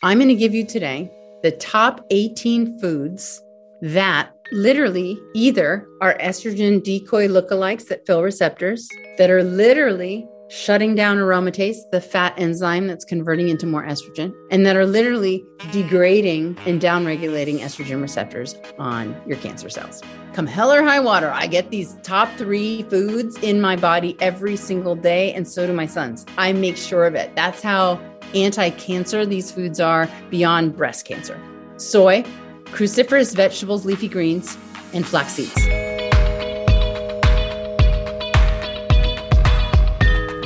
I'm going to give you today the top 18 foods that literally either are estrogen decoy lookalikes that fill receptors, that are literally shutting down aromatase, the fat enzyme that's converting into more estrogen, and that are literally degrading and downregulating estrogen receptors on your cancer cells. Come hell or high water, I get these top three foods in my body every single day, and so do my sons. I make sure of it. That's how anti cancer these foods are beyond breast cancer. Soy, cruciferous vegetables, leafy greens, and flax seeds.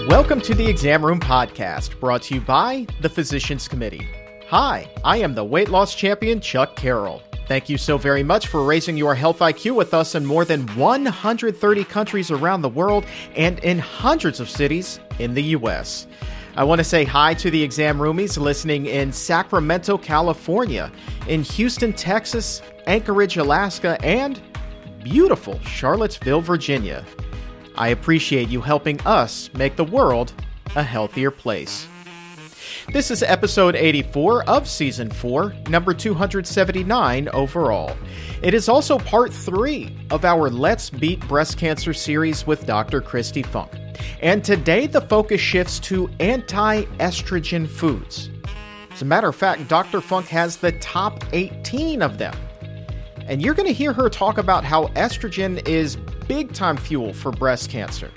Welcome to the Exam Room Podcast, brought to you by the Physicians Committee. Hi, I am the weight loss champion, Chuck Carroll. Thank you so very much for raising your health IQ with us in more than 130 countries around the world and in hundreds of cities in the U.S. I want to say hi to the exam roomies listening in Sacramento, California, in Houston, Texas, Anchorage, Alaska, and beautiful Charlottesville, Virginia. I appreciate you helping us make the world a healthier place. This is episode 84 of season 4, number 279 overall. It is also part 3 of our Let's Beat Breast Cancer series with Dr. Kristi Funk. And today the focus shifts to anti estrogen foods. As a matter of fact, Dr. Funk has the top 18 of them. And you're going to hear her talk about how estrogen is big time fuel for breast cancer.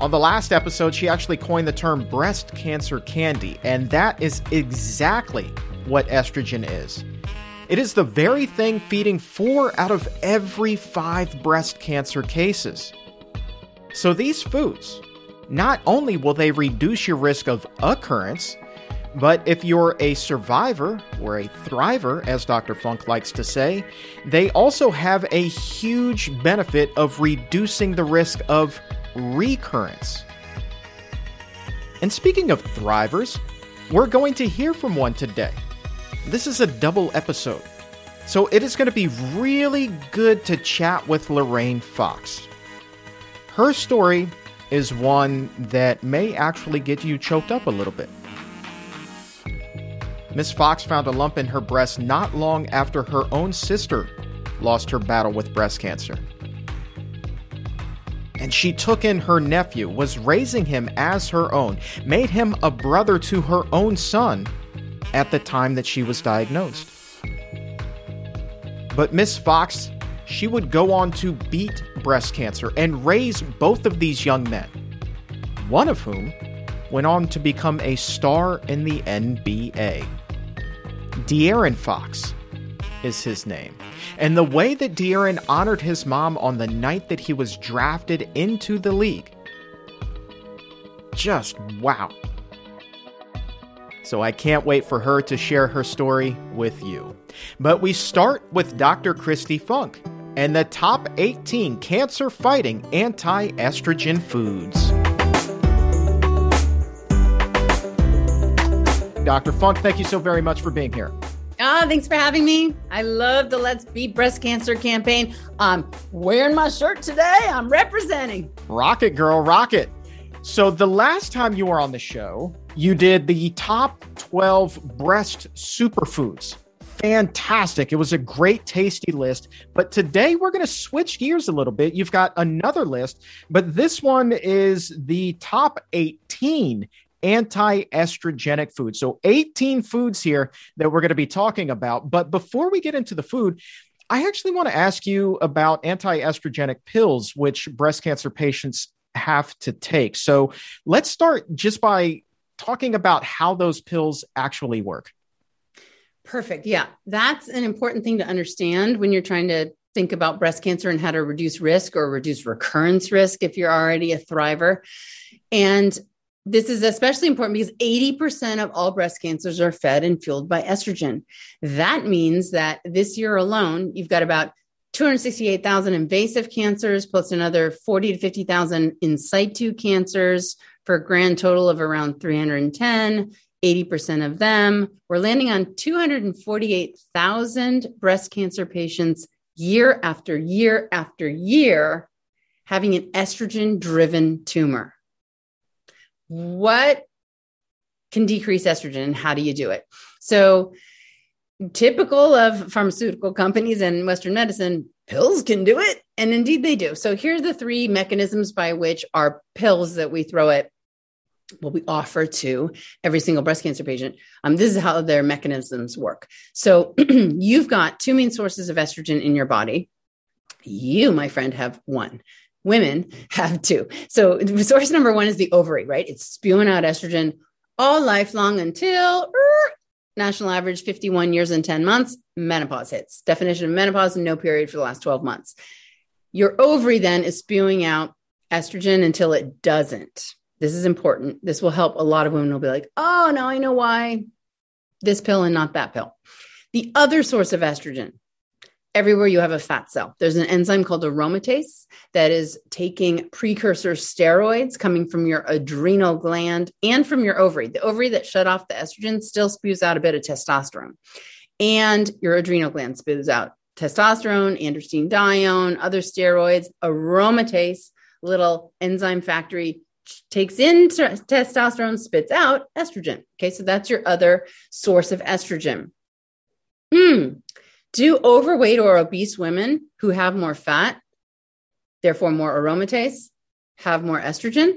On the last episode, she actually coined the term breast cancer candy, and that is exactly what estrogen is. It is the very thing feeding four out of every five breast cancer cases. So these foods, not only will they reduce your risk of occurrence, but if you're a survivor or a thriver, as Dr. Funk likes to say, they also have a huge benefit of reducing the risk of recurrence. And speaking of thrivers, we're going to hear from one today. This is a double episode, so it is going to be really good to chat with Lorraine Fox. Her story is one that may actually get you choked up a little bit. Miss Fox found a lump in her breast not long after her own sister lost her battle with breast cancer. And she took in her nephew, was raising him as her own, made him a brother to her own son at the time that she was diagnosed. But Miss Fox she would go on to beat breast cancer and raise both of these young men, one of whom went on to become a star in the NBA. De'Aaron Fox is his name. And the way that De'Aaron honored his mom on the night that he was drafted into the league, just wow. So I can't wait for her to share her story with you. But we start with Dr. Kristi Funk and the top 18 cancer fighting anti estrogen foods. Dr. Funk, thank you so very much for being here. Ah, thanks for having me. I love the Let's Beat Breast Cancer campaign. I'm wearing my shirt today. I'm representing. Rocket, girl, rocket. So, the last time you were on the show, you did the top 12 breast superfoods fantastic. It was a great, tasty list. But today we're going to switch gears a little bit. You've got another list, but this one is the top 18 anti estrogenic foods. So 18 foods here that we're going to be talking about. But before we get into the food, I actually want to ask you about anti estrogenic pills, which breast cancer patients have to take. So let's start just by talking about how those pills actually work. Perfect. Yeah. That's an important thing to understand when you're trying to think about breast cancer and how to reduce risk or reduce recurrence risk if you're already a thriver. And this is especially important because 80% of all breast cancers are fed and fueled by estrogen. That means that this year alone, you've got about 268,000 invasive cancers plus another 40 to 50,000 in situ cancers for a grand total of around 310 80% of them. We're landing on 248,000 breast cancer patients year after year after year having an estrogen driven tumor. What can decrease estrogen and how do you do it? So, typical of pharmaceutical companies and Western medicine, pills can do it. And indeed they do. So, here are the three mechanisms by which our pills that we throw at what we offer to every single breast cancer patient. Um, this is how their mechanisms work. So you've got two main sources of estrogen in your body. You, my friend, have one. Women have two. So source number one is the ovary, right? It's spewing out estrogen all lifelong until er, national average 51 years and 10 months, menopause hits. Definition of menopause, no period for the last 12 months. Your ovary then is spewing out estrogen until it doesn't. This is important. This will help. A lot of women will be like, oh, now I know why this pill and not that pill. The other source of estrogen, everywhere you have a fat cell, there's an enzyme called aromatase that is taking precursor steroids coming from your adrenal gland and from your ovary. The ovary that shut off the estrogen still spews out a bit of testosterone, and your adrenal gland spews out testosterone, androstenedione, other steroids, aromatase, little enzyme factory takes in t- testosterone, spits out estrogen. Okay, so that's your other source of estrogen. Hmm. Do overweight or obese women who have more fat, therefore more aromatase, have more estrogen?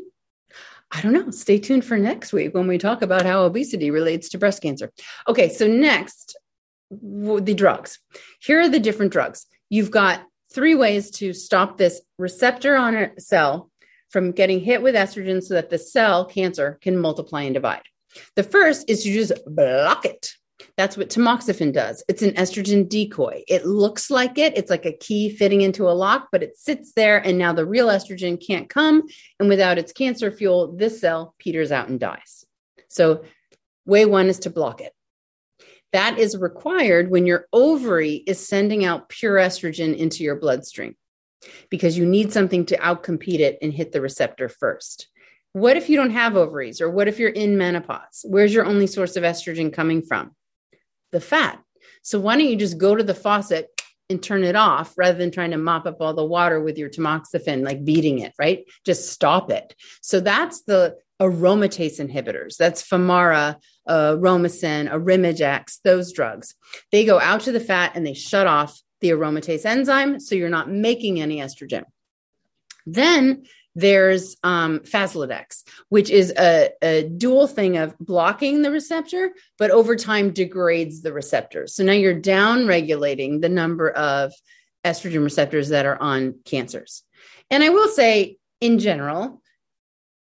I don't know. Stay tuned for next week when we talk about how obesity relates to breast cancer. Okay, so next, the drugs. Here are the different drugs. You've got three ways to stop this receptor on a cell from getting hit with estrogen so that the cell cancer can multiply and divide. The first is to just block it. That's what tamoxifen does. It's an estrogen decoy. It looks like it. It's like a key fitting into a lock, but it sits there. And now the real estrogen can't come. And without its cancer fuel, this cell peters out and dies. So, way one is to block it. That is required when your ovary is sending out pure estrogen into your bloodstream because you need something to outcompete it and hit the receptor first. What if you don't have ovaries or what if you're in menopause? Where's your only source of estrogen coming from? The fat. So why don't you just go to the faucet and turn it off rather than trying to mop up all the water with your tamoxifen, like beating it, right? Just stop it. So that's the aromatase inhibitors. That's Femara, uh, Aromasin, Arimidex, those drugs. They go out to the fat and they shut off the aromatase enzyme, so you're not making any estrogen. Then there's um, Faslodex, which is a, a, dual thing of blocking the receptor, but over time degrades the receptors. So now you're down regulating the number of estrogen receptors that are on cancers. And I will say, in general,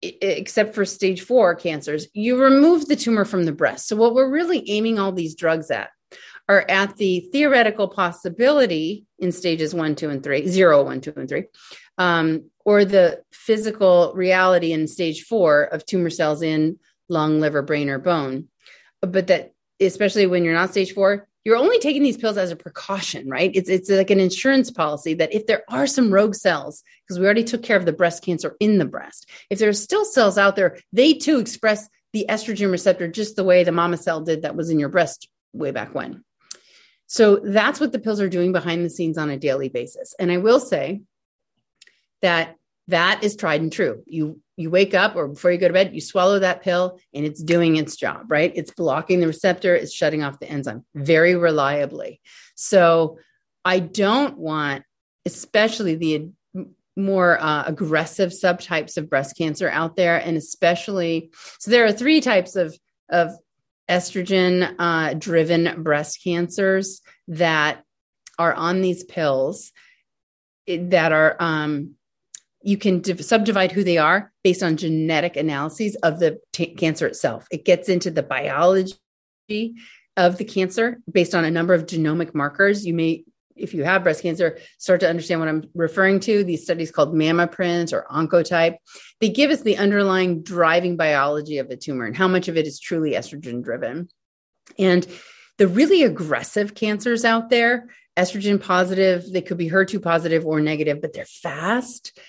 except for stage four cancers, you remove the tumor from the breast. So, what we're really aiming all these drugs at are at the theoretical possibility in stages one, two, and three, zero, one, two, and three, um, or the physical reality in stage four of tumor cells in lung, liver, brain, or bone. But that, especially when you're not stage four, you're only taking these pills as a precaution, right? It's it's like an insurance policy that if there are some rogue cells, because we already took care of the breast cancer in the breast, if there's still cells out there, they too express the estrogen receptor just the way the mama cell did that was in your breast way back when. So that's what the pills are doing behind the scenes on a daily basis. And I will say that that is tried and true. You you wake up or before you go to bed, you swallow that pill and it's doing its job, right? It's blocking the receptor, it's shutting off the enzyme very reliably. So I don't want especially the more uh, aggressive subtypes of breast cancer out there and especially so there are three types of of estrogen uh, driven breast cancers that are on these pills that are um, you can div- subdivide who they are based on genetic analyses of the t- cancer itself it gets into the biology of the cancer based on a number of genomic markers you may if you have breast cancer, start to understand what I'm referring to. These studies called MammaPrint or Oncotype, they give us the underlying driving biology of the tumor and how much of it is truly estrogen driven. And the really aggressive cancers out there, estrogen positive, they could be HER2 positive or negative, but they're fast.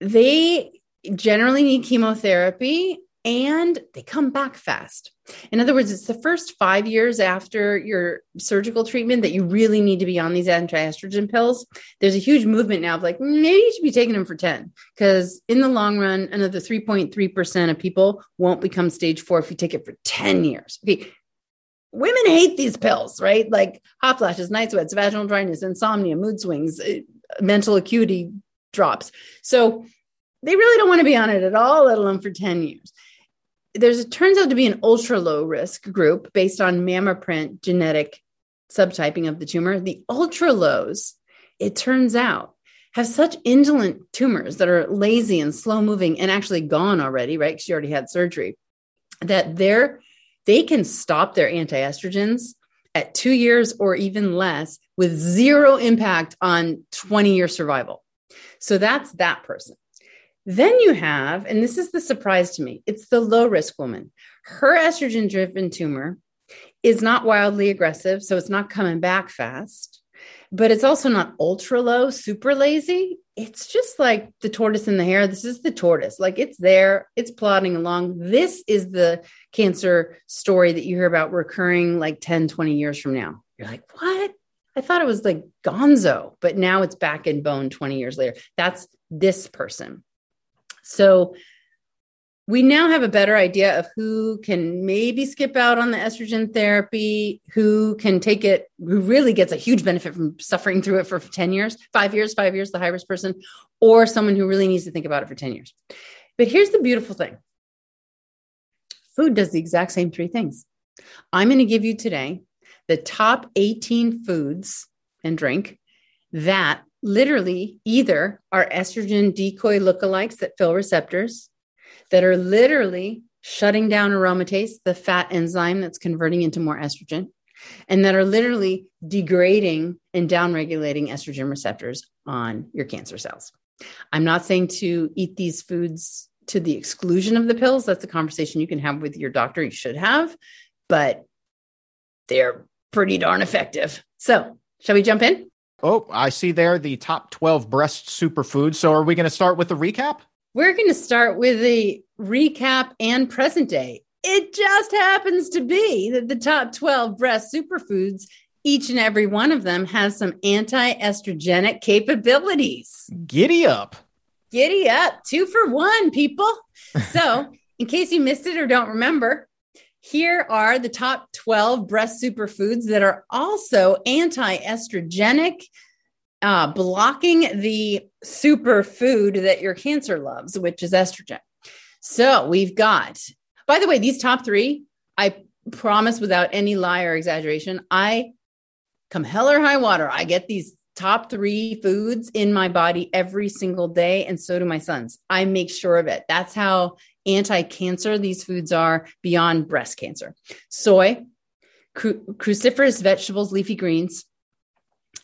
They generally need chemotherapy and they come back fast. In other words, it's the first five years after your surgical treatment that you really need to be on these anti-estrogen pills. There's a huge movement now of like, maybe you should be taking them for 10, because in the long run, another 3.3% of people won't become stage four if you take it for 10 years. Okay. women hate these pills, right? Like hot flashes, night sweats, vaginal dryness, insomnia, mood swings, eh, mental acuity drops. So they really don't want to be on it at all, let alone for 10 years. There's it turns out to be an ultra low risk group based on MammaPrint genetic subtyping of the tumor. The ultra lows, it turns out, have such indolent tumors that are lazy and slow moving and actually gone already, right? She already had surgery, that they're they can stop their anti-estrogens at two years or even less with zero impact on 20 year survival. So that's that person. Then you have, and this is the surprise to me, it's the low risk woman. Her estrogen driven tumor is not wildly aggressive, so it's not coming back fast, but it's also not ultra low, super lazy. It's just like the tortoise in the hare. This is the tortoise. Like it's there, it's plodding along. This is the cancer story that you hear about recurring like 10, 20 years from now. You're like, what? I thought it was like gonzo, but now it's back in bone 20 years later. That's this person. So we now have a better idea of who can maybe skip out on the estrogen therapy, who can take it, who really gets a huge benefit from suffering through it for 10 years, five years, five years, the high risk person, or someone who really needs to think about it for 10 years. But here's the beautiful thing food does the exact same three things. I'm going to give you today the top 18 foods and drink that literally either are estrogen decoy lookalikes that fill receptors, that are literally shutting down aromatase, the fat enzyme that's converting into more estrogen, and that are literally degrading and downregulating estrogen receptors on your cancer cells. I'm not saying to eat these foods to the exclusion of the pills. That's a conversation you can have with your doctor. You should have, but they're pretty darn effective. So, shall we jump in? Oh, I see there the top 12 breast superfoods. So, are we going to start with the recap? We're going to start with the recap and present day. It just happens to be that the top 12 breast superfoods, each and every one of them has some anti estrogenic capabilities. Giddy up. Giddy up. Two for one, people. So, in case you missed it or don't remember, here are the top 12 breast superfoods that are also anti estrogenic, uh, blocking the superfood that your cancer loves, which is estrogen. So we've got, by the way, these top three, I promise without any lie or exaggeration, I come hell or high water, I get these top three foods in my body every single day. And so do my sons. I make sure of it. That's how anti cancer these foods are beyond breast cancer. Soy, cru- cruciferous vegetables, leafy greens,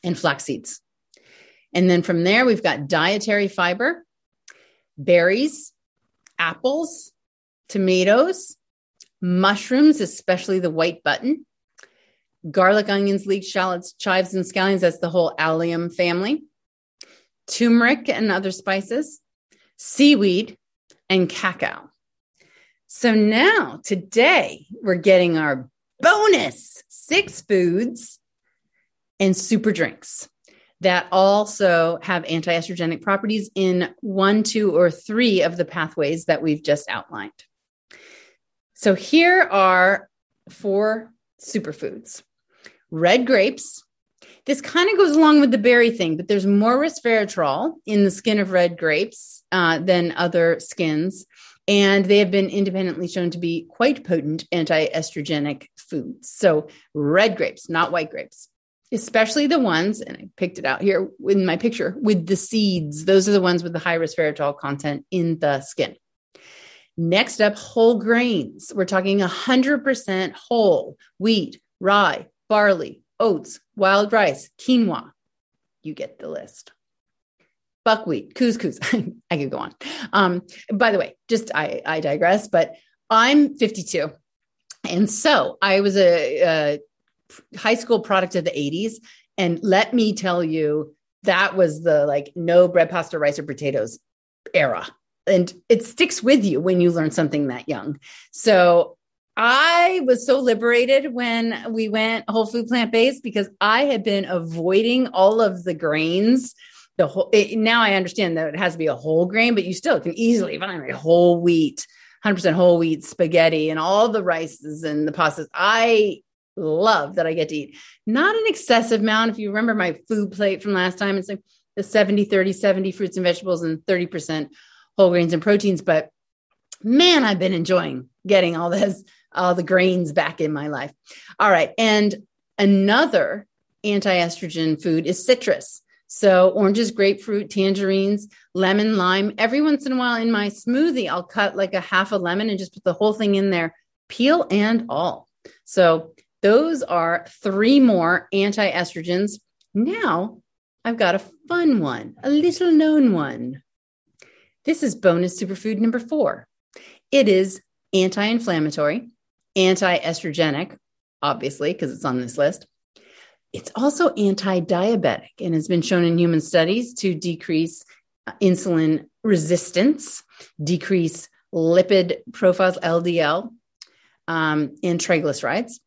and flax seeds. And then from there, we've got dietary fiber, berries, apples, tomatoes, mushrooms, especially the white button, garlic, onions, leeks, shallots, chives, and scallions. That's the whole allium family, turmeric and other spices, seaweed, and cacao. So now, today, we're getting our bonus six foods and super drinks that also have anti estrogenic properties in one, two, or three of the pathways that we've just outlined. So here are four superfoods red grapes. This kind of goes along with the berry thing, but there's more resveratrol in the skin of red grapes uh, than other skins. And they have been independently shown to be quite potent anti estrogenic foods. So, red grapes, not white grapes especially the ones, and I picked it out here in my picture with the seeds. Those are the ones with the high resveratrol content in the skin. Next up, whole grains. We're talking 100% whole wheat, rye, barley, oats, wild rice, quinoa. You get the list. Buckwheat, couscous. I could go on. Um, by the way, just I, I digress, but I'm 52. And so I was a, a high school product of the 80s. And let me tell you, that was the like no bread, pasta, rice, or potatoes era. And it sticks with you when you learn something that young. So I was so liberated when we went whole food plant based because I had been avoiding all of the grains. The whole it, now I understand that it has to be a whole grain, but you still can easily find a whole wheat, 100% whole wheat spaghetti and all the rices and the pastas. I love that I get to eat. Not an excessive amount. If you remember my food plate from last time, it's like the 70, 30, 70 fruits and vegetables and 30% whole grains and proteins. But man, I've been enjoying getting all this, all the grains back in my life. All right. And another anti estrogen food is citrus. So oranges, grapefruit, tangerines, lemon, lime. Every once in a while in my smoothie, I'll cut like a half a lemon and just put the whole thing in there, peel and all. So those are three more anti estrogens. Now I've got a fun one, a little known one. This is bonus superfood number four. It is anti inflammatory, anti estrogenic, obviously, because it's on this list. It's also anti diabetic and has been shown in human studies to decrease uh, insulin resistance, decrease lipid profiles, LDL, um, and triglycerides.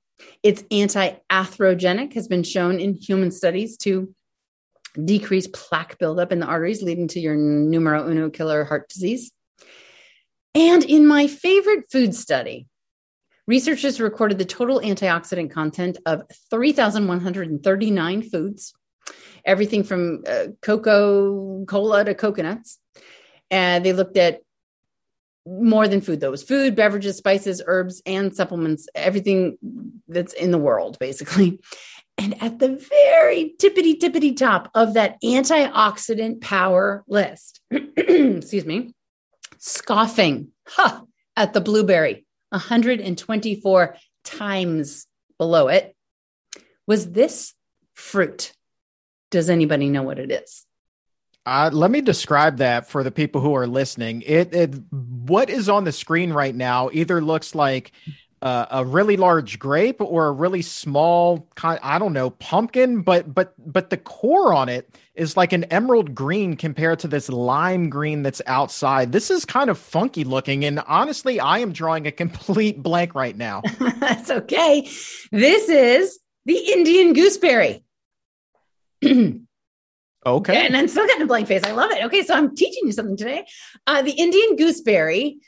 It's anti atherogenic, has been shown in human studies to decrease plaque buildup in the arteries, leading to your numero uno killer heart disease. And in my favorite food study, researchers recorded the total antioxidant content of 3,139 foods, everything from uh, cocoa cola to coconuts. And they looked at more than food, though. It was food, beverages, spices, herbs, and supplements, everything that's in the world, basically. And at the very tippity tippity top of that antioxidant power list, excuse me, scoffing huh, at the blueberry 124 times below it was this fruit. Does anybody know what it is? Uh, let me describe that for the people who are listening. It, it what is on the screen right now either looks like uh, a really large grape or a really small kind I don't know pumpkin but but but the core on it is like an emerald green compared to this lime green that's outside. This is kind of funky looking and honestly I am drawing a complete blank right now. that's okay. This is the Indian gooseberry. Okay. And I'm still getting a blank face. I love it. Okay. So I'm teaching you something today. Uh, the Indian gooseberry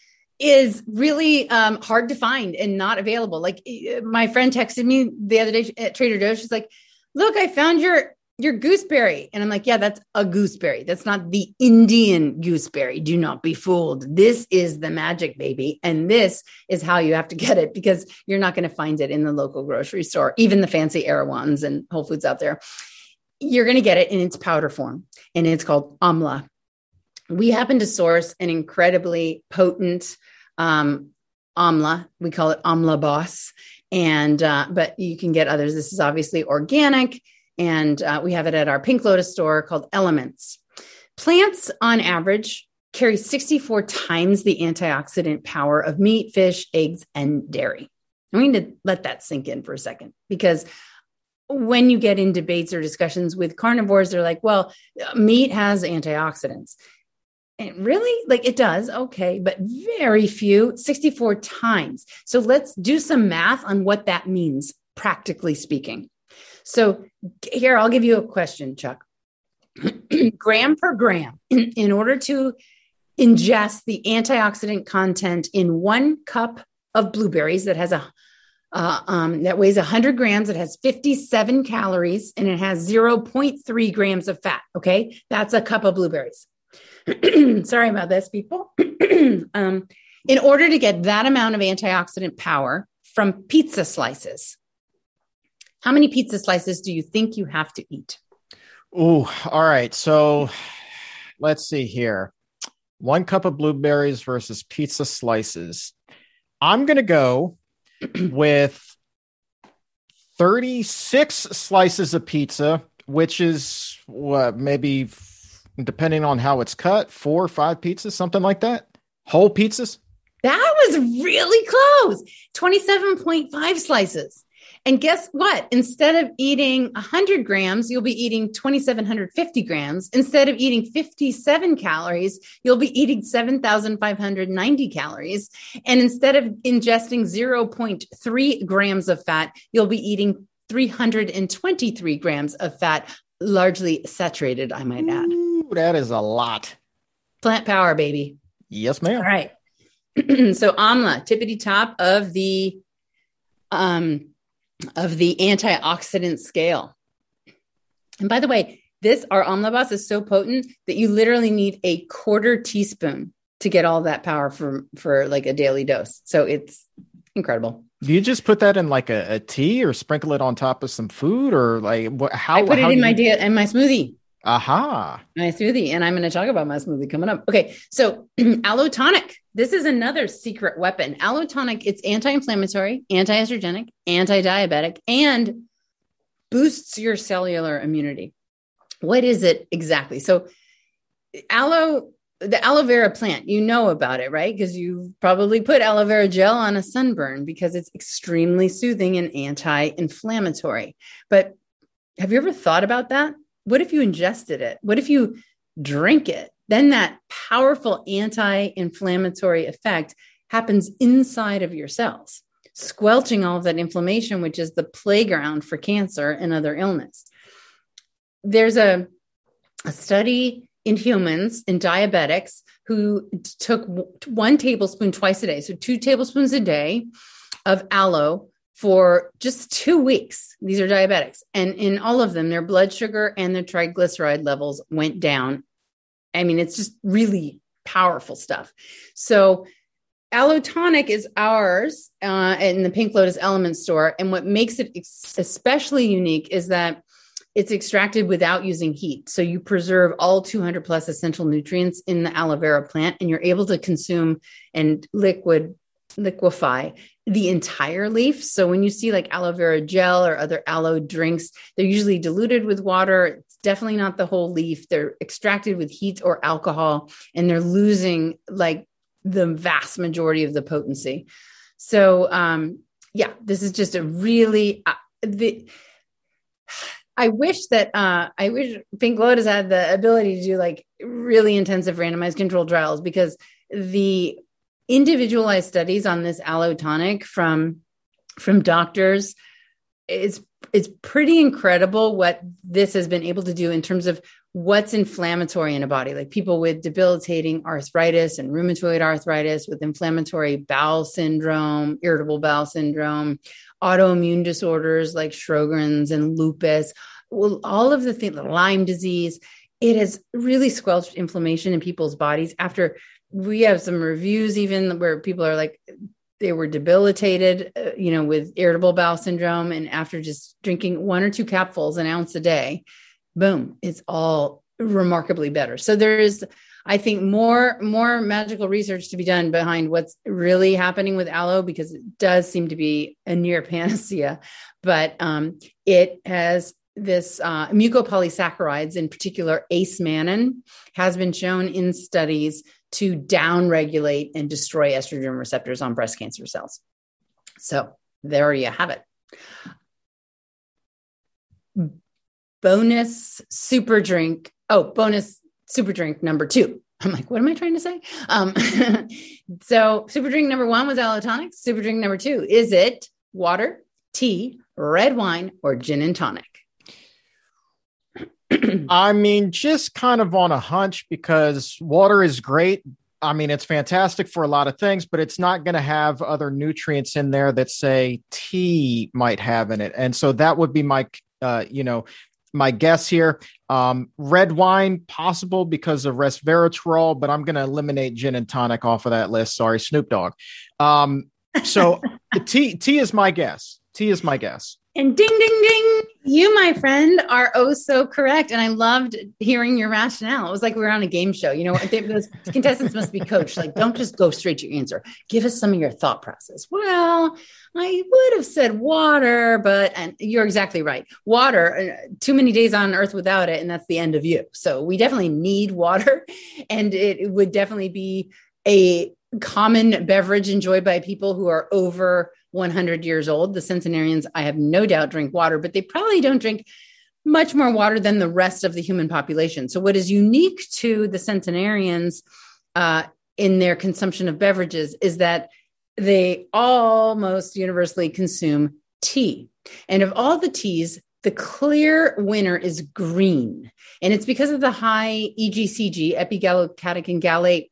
is really um, hard to find and not available. Like my friend texted me the other day at Trader Joe's. She's like, "Look, I found your your gooseberry," and I'm like, "Yeah, that's a gooseberry. That's not the Indian gooseberry. Do not be fooled. This is the magic baby, and this is how you have to get it because you're not going to find it in the local grocery store, even the fancy Erewhons and Whole Foods out there. You're going to get it in its powder form, and it's called amla." We happen to source an incredibly potent um, Amla. We call it Amla Boss. And, uh, but you can get others. This is obviously organic. And uh, we have it at our Pink Lotus store called Elements. Plants, on average, carry 64 times the antioxidant power of meat, fish, eggs, and dairy. I need to let that sink in for a second because when you get in debates or discussions with carnivores, they're like, well, meat has antioxidants. And really, like it does, okay, but very few, 64 times. So let's do some math on what that means, practically speaking. So here, I'll give you a question, Chuck. gram per gram, in, in order to ingest the antioxidant content in one cup of blueberries that has a uh, um, that weighs 100 grams. It has 57 calories and it has 0.3 grams of fat. Okay. That's a cup of blueberries. sorry about this, people. um, in order to get that amount of antioxidant power from pizza slices, how many pizza slices do you think you have to eat? Oh, all right. So let's see here. One cup of blueberries versus pizza slices. I'm going to go with 36 slices of pizza, which is what, maybe depending on how it's cut, four or five pizzas, something like that. Whole pizzas. That was really close. 27.5 slices. And guess what? Instead of eating 100 grams, you'll be eating 2,750 grams. Instead of eating 57 calories, you'll be eating 7,590 calories. And instead of ingesting 0.3 grams of fat, you'll be eating 323 grams of fat, largely saturated, I might add. That is a lot. Plant power, baby. Yes, ma'am. All right. so amla, tippity top of the um of the antioxidant scale. And by the way, this our omnibus is so potent that you literally need a quarter teaspoon to get all that power for for like a daily dose. So it's incredible. Do you just put that in like a, a tea or sprinkle it on top of some food or like what? How I put it in do my you- dia- in my smoothie. Aha! My smoothie, and I'm going to talk about my smoothie coming up. Okay, so allotonic. This is another secret weapon. Allotonic. It's anti-inflammatory, anti-estrogenic, anti-diabetic, and boosts your cellular immunity. What is it exactly? So, aloe, the aloe vera plant. You know about it, right? Because you probably put aloe vera gel on a sunburn because it's extremely soothing and anti-inflammatory. But have you ever thought about that? What if you ingested it? What if you drink it? Then that powerful anti inflammatory effect happens inside of your cells, squelching all of that inflammation, which is the playground for cancer and other illness. There's a, a study in humans, in diabetics, who took one tablespoon twice a day, so two tablespoons a day of aloe for just two weeks. These are diabetics. And in all of them, their blood sugar and their triglyceride levels went down. I mean, it's just really powerful stuff. So, Allotonic is ours uh, in the Pink Lotus Element store. And what makes it especially unique is that it's extracted without using heat. So you preserve all 200 plus essential nutrients in the aloe vera plant, and you're able to consume and liquid liquefy the entire leaf. So when you see like aloe vera gel or other aloe drinks, they're usually diluted with water. It's definitely not the whole leaf. They're extracted with heat or alcohol, and they're losing like the vast majority of the potency. So um, yeah, this is just a really uh, the. I wish that uh, I wish Pink Lotus had the ability to do like really intensive randomized controlled trials because the individualized studies on this allotonic from from doctors it's it's pretty incredible what this has been able to do in terms of what's inflammatory in a body like people with debilitating arthritis and rheumatoid arthritis with inflammatory bowel syndrome irritable bowel syndrome autoimmune disorders like sjogren's and lupus. Well all of the things lyme disease it has really squelched inflammation in people's bodies after we have some reviews even where people are like they were debilitated uh, you know with irritable bowel syndrome and after just drinking one or two capfuls an ounce a day boom it's all remarkably better. So there is i think more more magical research to be done behind what's really happening with aloe because it does seem to be a near panacea. But um, it has this uh, mucopolysaccharides in particular acemannan has been shown in studies to downregulate and destroy estrogen receptors on breast cancer cells. So there you have it. Bonus super drink. Oh, bonus super drink number two. I'm like, what am I trying to say? Um, so super drink number one was allotonic. Super drink number two, is it water, tea, red wine, or gin and tonic? I mean, just kind of on a hunch because water is great. I mean, it's fantastic for a lot of things, but it's not going to have other nutrients in there that say tea might have in it. And so that would be my, uh, you know, my guess here. Um, red wine possible because of resveratrol, but I'm going to eliminate gin and tonic off of that list. Sorry, Snoop Dogg. Um, so tea, tea is my guess. Tea is my guess. And ding, ding, ding. You, my friend, are oh so correct. And I loved hearing your rationale. It was like we were on a game show. You know, they, those contestants must be coached. Like, don't just go straight to your answer. Give us some of your thought process. Well, I would have said water, but and you're exactly right. Water, uh, too many days on earth without it, and that's the end of you. So we definitely need water. And it would definitely be a common beverage enjoyed by people who are over 100 years old. The centenarians, I have no doubt, drink water, but they probably don't drink much more water than the rest of the human population. So, what is unique to the centenarians uh, in their consumption of beverages is that they almost universally consume tea. And of all the teas, the clear winner is green. And it's because of the high EGCG, epigallocatechin gallate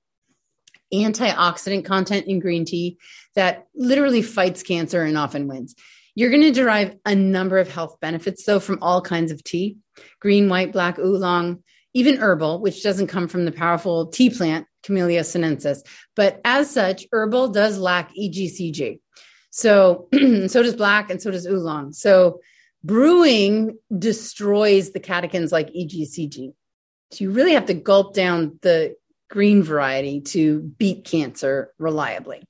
antioxidant content in green tea that literally fights cancer and often wins. You're going to derive a number of health benefits, though, from all kinds of tea green, white, black, oolong, even herbal, which doesn't come from the powerful tea plant, Camellia sinensis. But as such, herbal does lack EGCG. So, so does black and so does oolong. So, brewing destroys the catechins like EGCG. So, you really have to gulp down the green variety to beat cancer reliably.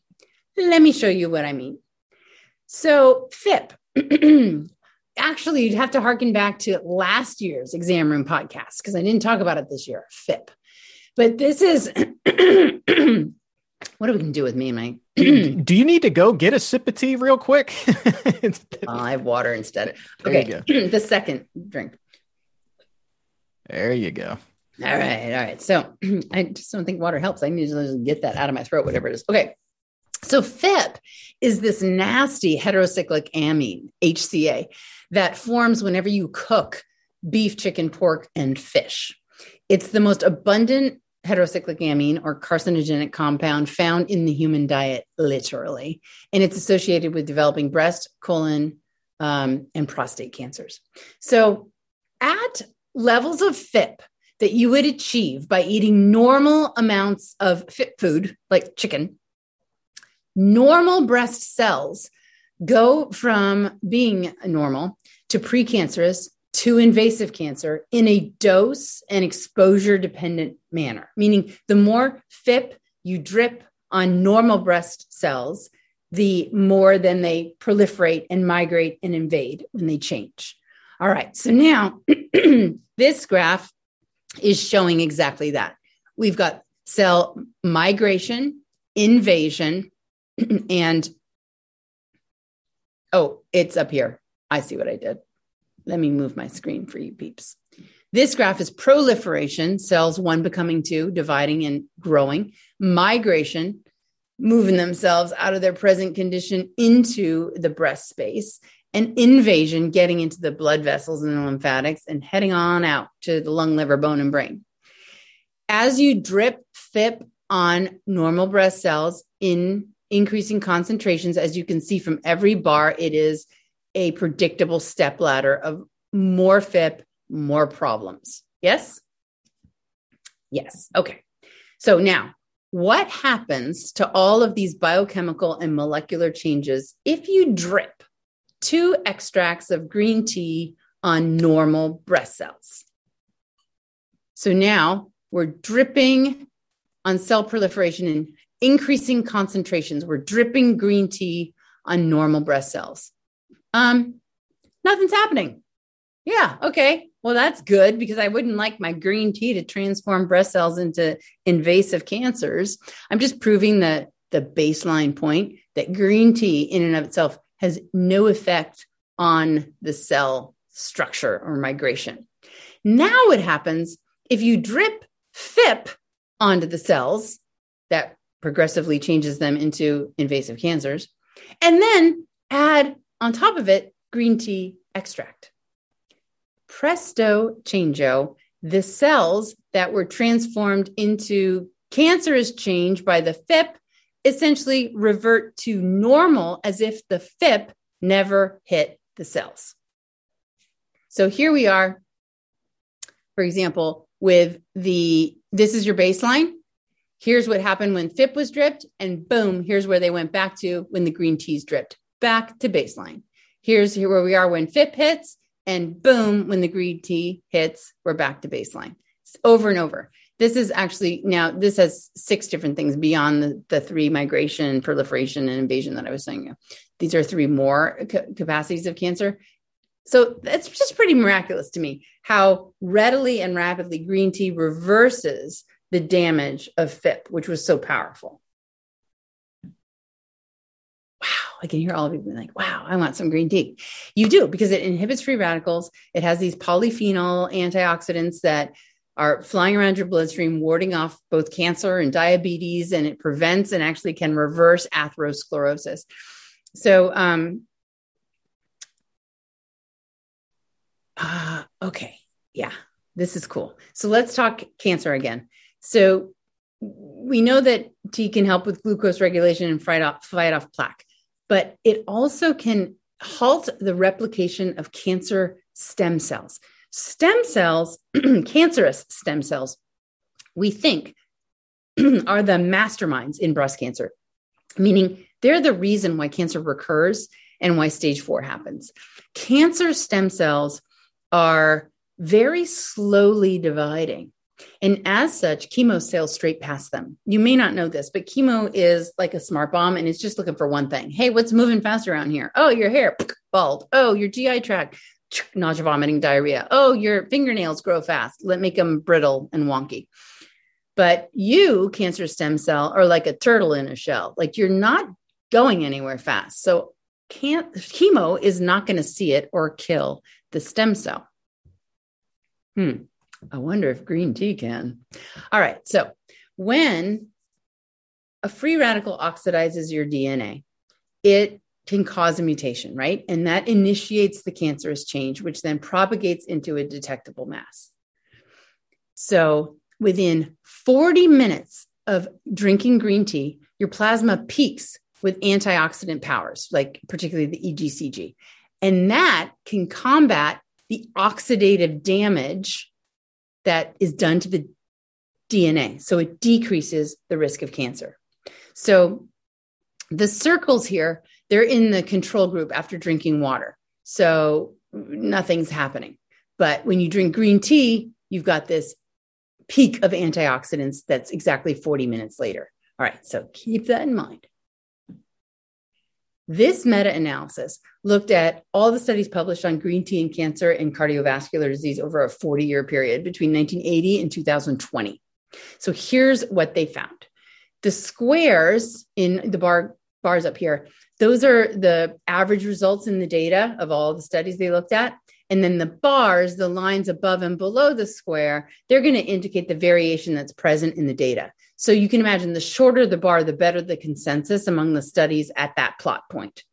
Let me show you what I mean. So, PhIP. Actually, you'd have to harken back to last year's exam room podcast because I didn't talk about it this year. PhIP. But this is what are we going to do with me and my? do you need to go get a sip of tea real quick? I have water instead. Okay, the second drink. There you go. All right, all right. So I just don't think water helps. I need to get that out of my throat, whatever it is. Okay. So PhIP is this nasty heterocyclic amine, HCA, that forms whenever you cook beef, chicken, pork, and fish. It's the most abundant heterocyclic amine or carcinogenic compound found in the human diet, literally. And it's associated with developing breast, colon, um, and prostate cancers. So, at levels of PhIP that you would achieve by eating normal amounts of PhIP food, like chicken, normal breast cells go from being normal to precancerous to invasive cancer in a dose and exposure dependent manner, meaning the more PhIP you drip on normal breast cells, the more then they proliferate and migrate and invade when they change. All right, so now this graph is showing exactly that. We've got cell migration, invasion, and oh, it's up here. I see what I did. Let me move my screen for you peeps. This graph is proliferation, cells one becoming two, dividing and growing, migration, moving themselves out of their present condition into the breast space, and invasion, getting into the blood vessels and the lymphatics and heading on out to the lung, liver, bone, and brain. As you drip PhIP on normal breast cells in increasing concentrations, as you can see from every bar, it is a predictable step ladder of more PhIP, more problems. Yes? Yes. Okay. So now, what happens to all of these biochemical and molecular changes if you drip two extracts of green tea on normal breast cells? So now we're dripping on cell proliferation in increasing concentrations. We're dripping green tea on normal breast cells. Um, nothing's happening. Yeah, okay. Well, that's good because I wouldn't like my green tea to transform breast cells into invasive cancers. I'm just proving that the baseline point that green tea in and of itself has no effect on the cell structure or migration. Now, what happens if you drip PhIP onto the cells that progressively changes them into invasive cancers, and then add on top of it, green tea extract. Presto changeo, the cells that were transformed into cancerous change by the PhIP essentially revert to normal as if the PhIP never hit the cells. So here we are, for example, with the this is your baseline. Here's what happened when PhIP was dripped, and boom, here's where they went back to when the green tea's dripped back to baseline. Here's here where we are when PhIP hits, and boom, when the green tea hits, we're back to baseline. It's over and over. This is actually now, this has six different things beyond the, the three migration, proliferation, and invasion that I was saying. These are three more ca- capacities of cancer. So it's just pretty miraculous to me how readily and rapidly green tea reverses the damage of PhIP, which was so powerful. Wow, I can hear all of you being like, wow, I want some green tea. You do because it inhibits free radicals. It has these polyphenol antioxidants that are flying around your bloodstream, warding off both cancer and diabetes, and it prevents and actually can reverse atherosclerosis. So, um, uh, okay, yeah, this is cool. So let's talk cancer again. So we know that tea can help with glucose regulation and fight off, fight off plaque but it also can halt the replication of cancer stem cells. Stem cells, cancerous stem cells, we think are the masterminds in breast cancer, meaning they're the reason why cancer recurs and why stage four happens. Cancer stem cells are very slowly dividing. And as such, chemo sails straight past them. You may not know this, but chemo is like a smart bomb and it's just looking for one thing. Hey, what's moving fast around here? Oh, your hair, bald. Oh, your GI tract, nausea, vomiting, diarrhea. Oh, your fingernails grow fast. Let make them brittle and wonky. But you, cancer stem cell, are like a turtle in a shell. Like you're not going anywhere fast. So can't chemo is not going to see it or kill the stem cell. Hmm. I wonder if green tea can. All right. So when a free radical oxidizes your DNA, it can cause a mutation, right? And that initiates the cancerous change, which then propagates into a detectable mass. So within 40 minutes of drinking green tea, your plasma peaks with antioxidant powers, like particularly the EGCG. And that can combat the oxidative damage that is done to the DNA. So it decreases the risk of cancer. So the circles here, they're in the control group after drinking water. So nothing's happening. But when you drink green tea, you've got this peak of antioxidants that's exactly 40 minutes later. All right, so keep that in mind. This meta analysis looked at all the studies published on green tea and cancer and cardiovascular disease over a 40 year period between 1980 and 2020. So here's what they found. The squares in the bar bars up here those are the average results in the data of all the studies they looked at. And then the bars the lines above and below the square they're going to indicate the variation that's present in the data so you can imagine the shorter the bar, the better the consensus among the studies at that plot point.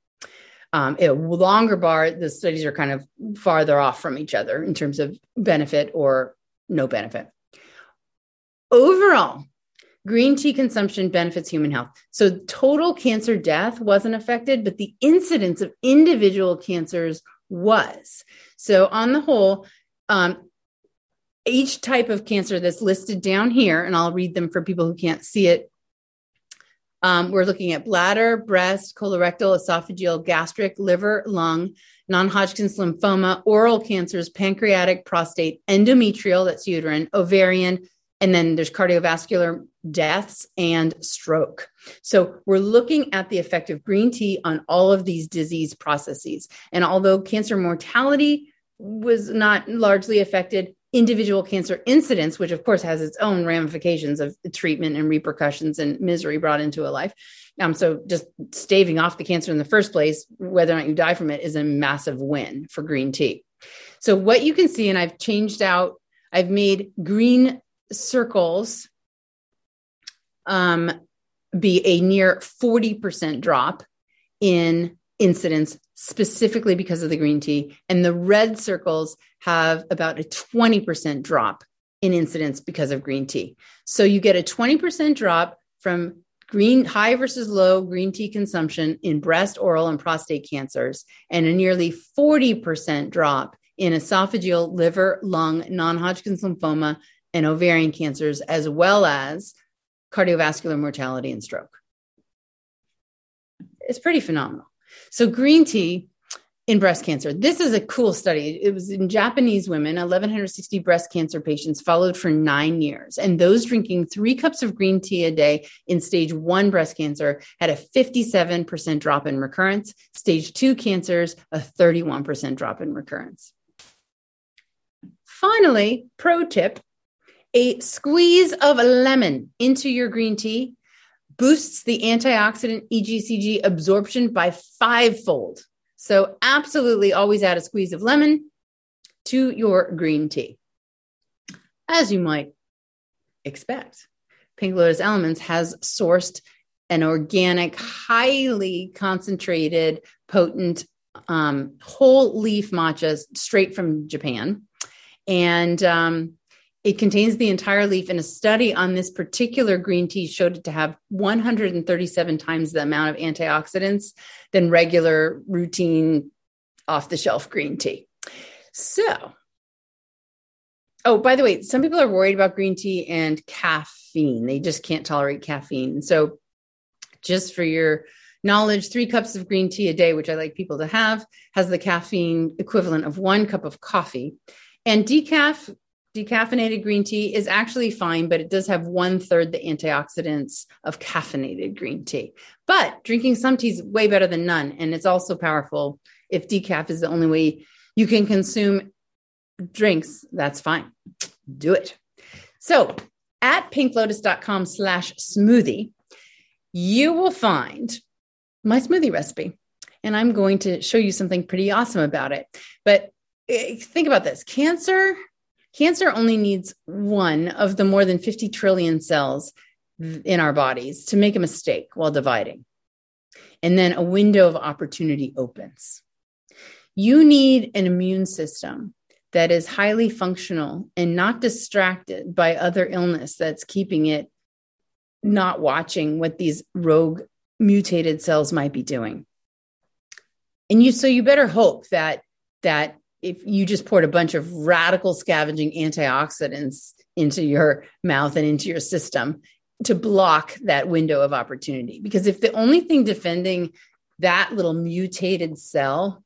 Um, a longer bar, the studies are kind of farther off from each other in terms of benefit or no benefit. Overall, green tea consumption benefits human health. So total cancer death wasn't affected, but the incidence of individual cancers was. So on the whole, um, each type of cancer that's listed down here, and I'll read them for people who can't see it. Um, we're looking at bladder, breast, colorectal, esophageal, gastric, liver, lung, non Hodgkin's lymphoma, oral cancers, pancreatic, prostate, endometrial, that's uterine, ovarian, and then there's cardiovascular deaths and stroke. So we're looking at the effect of green tea on all of these disease processes. And although cancer mortality was not largely affected, individual cancer incidence, which of course has its own ramifications of treatment and repercussions and misery brought into a life. Um, so just staving off the cancer in the first place, whether or not you die from it, is a massive win for green tea. So what you can see, and I've changed out, I've made green circles um, be a near 40% drop in incidence specifically because of the green tea. And the red circles have about a 20% drop in incidence because of green tea. So you get a 20% drop from green high versus low green tea consumption in breast, oral, and prostate cancers, and a nearly 40% drop in esophageal, liver, lung, non Hodgkin's lymphoma, and ovarian cancers, as well as cardiovascular mortality and stroke. It's pretty phenomenal. So, green tea in breast cancer. This is a cool study. It was in Japanese women, 1,160 breast cancer patients followed for nine years. And those drinking three cups of green tea a day in stage one breast cancer had a 57% drop in recurrence. Stage two cancers, a 31% drop in recurrence. Finally, pro tip a squeeze of lemon into your green tea boosts the antioxidant EGCG absorption by fivefold. So, absolutely always add a squeeze of lemon to your green tea. As you might expect, Pink Lotus Elements has sourced an organic, highly concentrated, potent um, whole leaf matcha straight from Japan. And um, it contains the entire leaf, and a study on this particular green tea showed it to have 137 times the amount of antioxidants than regular routine off the shelf green tea. So, oh, by the way, some people are worried about green tea and caffeine. They just can't tolerate caffeine. So, just for your knowledge, three cups of green tea a day, which I like people to have, has the caffeine equivalent of one cup of coffee. And decaf decaffeinated green tea is actually fine, but it does have one third the antioxidants of caffeinated green tea. But drinking some tea is way better than none. And it's also powerful. If decaf is the only way you can consume drinks, that's fine. Do it. So at pinklotus.com slash smoothie, you will find my smoothie recipe. And I'm going to show you something pretty awesome about it. But eh, think about this cancer Cancer only needs one of the more than 50 trillion cells in our bodies to make a mistake while dividing. And then a window of opportunity opens. You need an immune system that is highly functional and not distracted by other illness that's keeping it not watching what these rogue mutated cells might be doing. And you so you better hope that that if you just poured a bunch of radical scavenging antioxidants into your mouth and into your system to block that window of opportunity. Because if the only thing defending that little mutated cell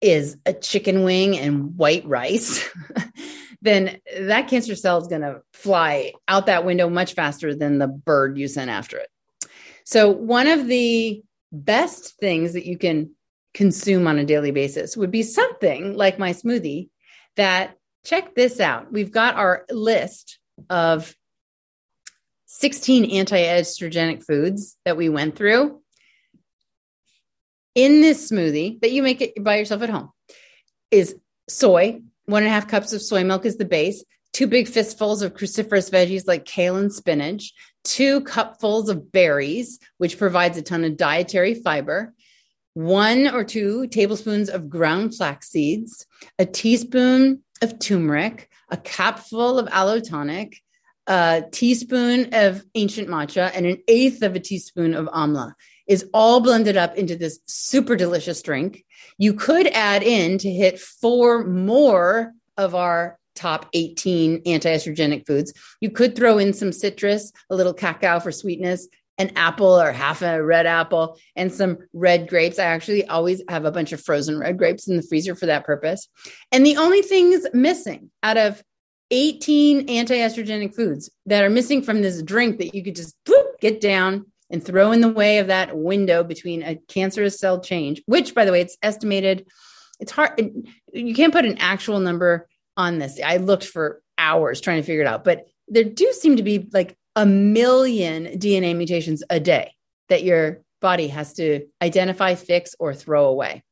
is a chicken wing and white rice, then that cancer cell is going to fly out that window much faster than the bird you sent after it. So, one of the best things that you can consume on a daily basis would be something like my smoothie that check this out. We've got our list of 16 anti-estrogenic foods that we went through in this smoothie that you make it by yourself at home is soy one and a half cups of soy milk is the base two big fistfuls of cruciferous veggies like kale and spinach two cupfuls of berries which provides a ton of dietary fiber one or two tablespoons of ground flax seeds, a teaspoon of turmeric, a cupful of aloe tonic, a teaspoon of ancient matcha, and an eighth of a teaspoon of amla is all blended up into this super delicious drink. You could add in to hit four more of our top 18 anti-estrogenic foods. You could throw in some citrus, a little cacao for sweetness, an apple or half a red apple and some red grapes. I actually always have a bunch of frozen red grapes in the freezer for that purpose. And the only things missing out of 18 anti estrogenic foods that are missing from this drink that you could just whoop, get down and throw in the way of that window between a cancerous cell change, which, by the way, it's estimated. It's hard. You can't put an actual number on this. I looked for hours trying to figure it out, but there do seem to be like a million DNA mutations a day that your body has to identify, fix, or throw away.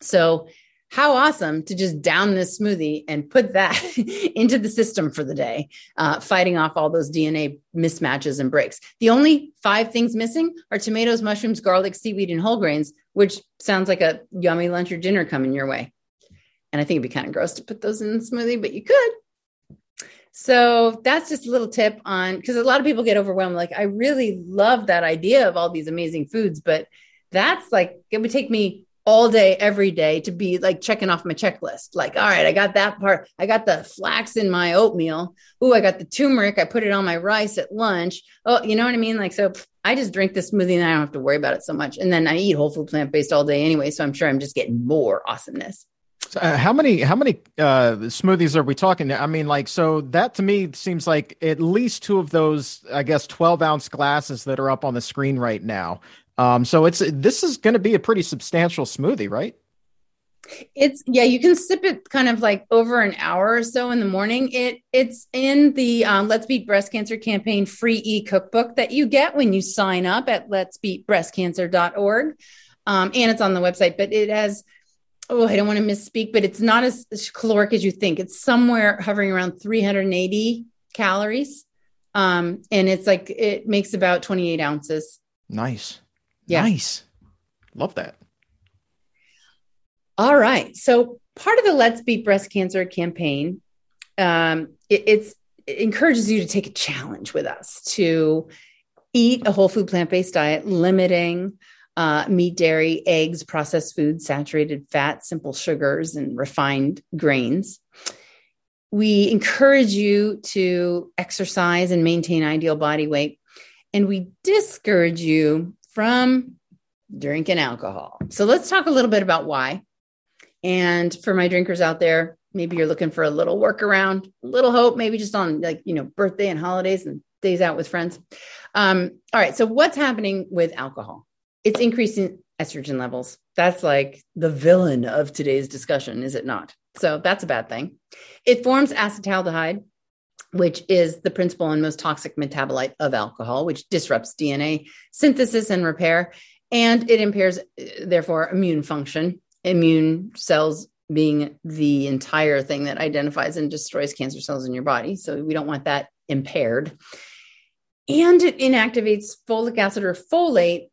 So, how awesome to just down this smoothie and put that into the system for the day, uh, fighting off all those DNA mismatches and breaks. The only five things missing are tomatoes, mushrooms, garlic, seaweed, and whole grains, which sounds like a yummy lunch or dinner coming your way. And I think it'd be kind of gross to put those in the smoothie, but you could. So that's just a little tip on because a lot of people get overwhelmed. Like, I really love that idea of all these amazing foods, but that's like, it would take me all day, every day to be like checking off my checklist. Like, all right, I got that part. I got the flax in my oatmeal. Oh, I got the turmeric. I put it on my rice at lunch. Oh, you know what I mean? Like, so I just drink the smoothie and I don't have to worry about it so much. And then I eat whole food plant based all day anyway. So I'm sure I'm just getting more awesomeness. Uh, how many how many uh, smoothies are we talking? I mean, like, so that to me seems like at least two of those, I guess, twelve ounce glasses that are up on the screen right now. Um, so it's this is going to be a pretty substantial smoothie, right? It's yeah, you can sip it kind of like over an hour or so in the morning. It it's in the um, Let's Beat Breast Cancer campaign free e cookbook that you get when you sign up at Let's Beat Cancer.org. Um, and it's on the website, but it has oh, I don't want to misspeak, but it's not as caloric as you think. It's somewhere hovering around 380 calories. Um, and it's like it makes about 28 ounces. Nice. Yeah. Nice. Love that. All right. So part of the Let's Beat Breast Cancer campaign, um, it, it's it encourages you to take a challenge with us to eat a whole food plant based diet, limiting uh, meat, dairy, eggs, processed foods, saturated fat, simple sugars, and refined grains. We encourage you to exercise and maintain ideal body weight. And we discourage you from drinking alcohol. So let's talk a little bit about why. And for my drinkers out there, maybe you're looking for a little workaround, a little hope, maybe just on like, you know, birthday and holidays and days out with friends. Um, all right. So what's happening with alcohol? It's increasing estrogen levels. That's like the villain of today's discussion, is it not? So that's a bad thing. It forms acetaldehyde, which is the principal and most toxic metabolite of alcohol, which disrupts DNA synthesis and repair. And it impairs, uh, therefore, immune function. Immune cells being the entire thing that identifies and destroys cancer cells in your body. So we don't want that impaired. And it inactivates folic acid or folate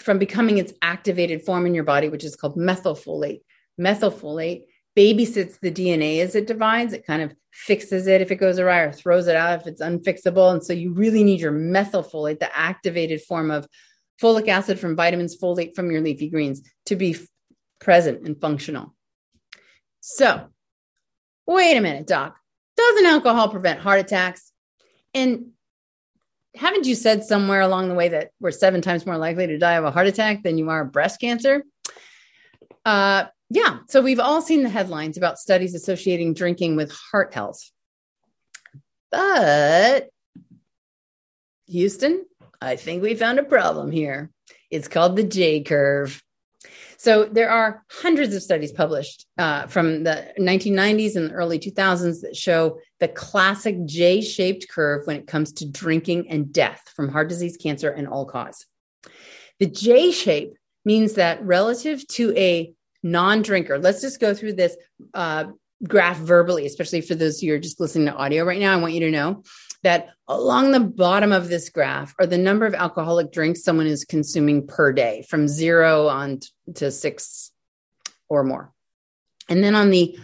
from becoming its activated form in your body, which is called methylfolate. Methylfolate babysits the DNA as it divides. It kind of fixes it if it goes awry or throws it out if it's unfixable. And so you really need your methylfolate, the activated form of folic acid from vitamins, folate from your leafy greens to be f- present and functional. So, wait a minute, doc. Doesn't alcohol prevent heart attacks? And haven't you said somewhere along the way that we're seven times more likely to die of a heart attack than you are of breast cancer? Uh, yeah. So we've all seen the headlines about studies associating drinking with heart health. But Houston, I think we found a problem here. It's called the J curve. So there are hundreds of studies published uh, from the 1990s and the early 2000s that show the classic J shaped curve when it comes to drinking and death from heart disease, cancer, and all cause. The J shape means that relative to a non drinker, let's just go through this uh, graph verbally, especially for those who are just listening to audio right now. I want you to know that along the bottom of this graph are the number of alcoholic drinks someone is consuming per day from zero on to six or more. And then on the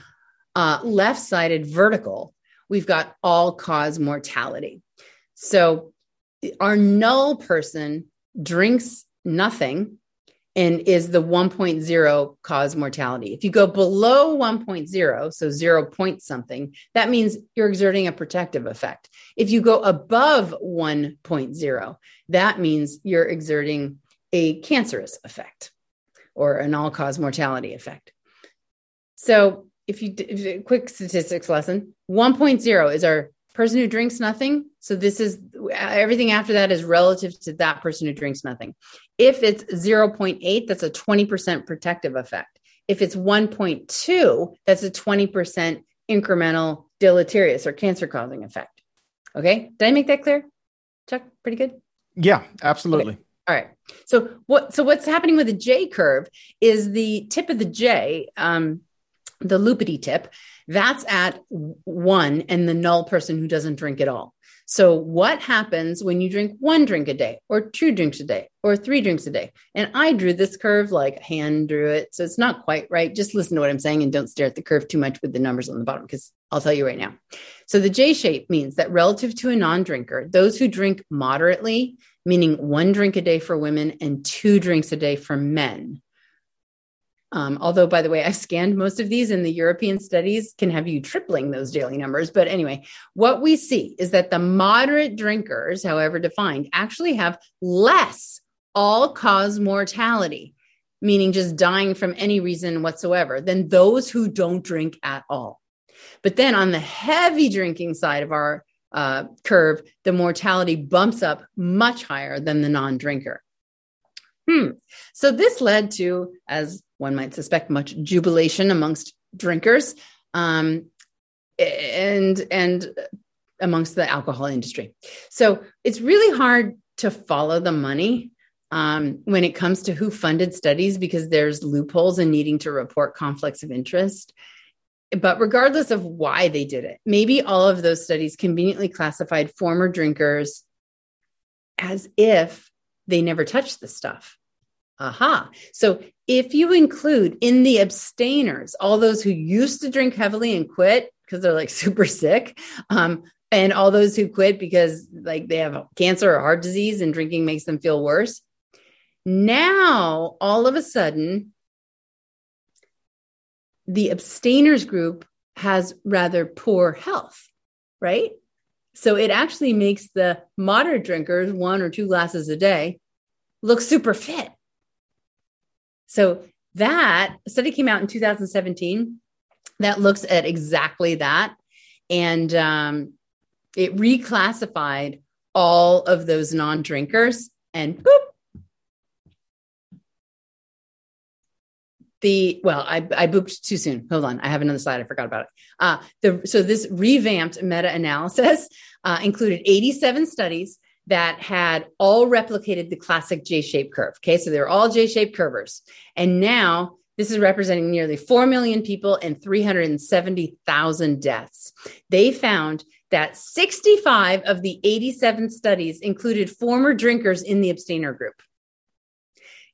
uh, left sided vertical, we've got all cause mortality. So our null person drinks nothing and is the 1.0 cause mortality. If you go below 1.0, so 0 point something, that means you're exerting a protective effect. If you go above 1.0, that means you're exerting a cancerous effect or an all cause mortality effect. So, if you, quick statistics lesson 1.0 is our person who drinks nothing. So this is everything after that is relative to that person who drinks nothing. If it's 0.8, that's a 20% protective effect. If it's 1.2, that's a 20% incremental deleterious or cancer causing effect. Okay. Did I make that clear? Chuck, pretty good? Yeah, absolutely. Okay. All right. So what so what's happening with the J curve is the tip of the J, um, the loopity tip, that's at one and the null person who doesn't drink at all. So, what happens when you drink one drink a day, or two drinks a day, or three drinks a day? And I drew this curve like hand drew it. So, it's not quite right. Just listen to what I'm saying and don't stare at the curve too much with the numbers on the bottom, because I'll tell you right now. So, the J shape means that relative to a non drinker, those who drink moderately, meaning one drink a day for women and two drinks a day for men, um, although, by the way, I've scanned most of these, and the European studies can have you tripling those daily numbers. But anyway, what we see is that the moderate drinkers, however defined, actually have less all cause mortality, meaning just dying from any reason whatsoever, than those who don't drink at all. But then on the heavy drinking side of our uh, curve, the mortality bumps up much higher than the non drinker. Hmm. So this led to, as one might suspect, much jubilation amongst drinkers um, and and amongst the alcohol industry. So it's really hard to follow the money um, when it comes to who funded studies because there's loopholes in needing to report conflicts of interest. But regardless of why they did it, maybe all of those studies conveniently classified former drinkers as if they never touched the stuff. Aha. So if you include in the abstainers all those who used to drink heavily and quit because they're like super sick, um, and all those who quit because like they have cancer or heart disease and drinking makes them feel worse, Now, all of a sudden, the abstainers group has rather poor health, right? So it actually makes the moderate drinkers, one or two glasses a day, look super fit. So that study came out in 2017 that looks at exactly that. And um, it reclassified all of those non drinkers and boop, the well i i booped too soon. Hold on. I have another slide. I forgot about it. Uh the so this revamped meta-analysis uh, included 87 studies that had all replicated the classic j-shaped curve okay? So they're all j-shaped curvers. And now this is representing nearly 4 million people and 370,000 deaths. They found that 65 of the 87 studies included former drinkers in the abstainer group.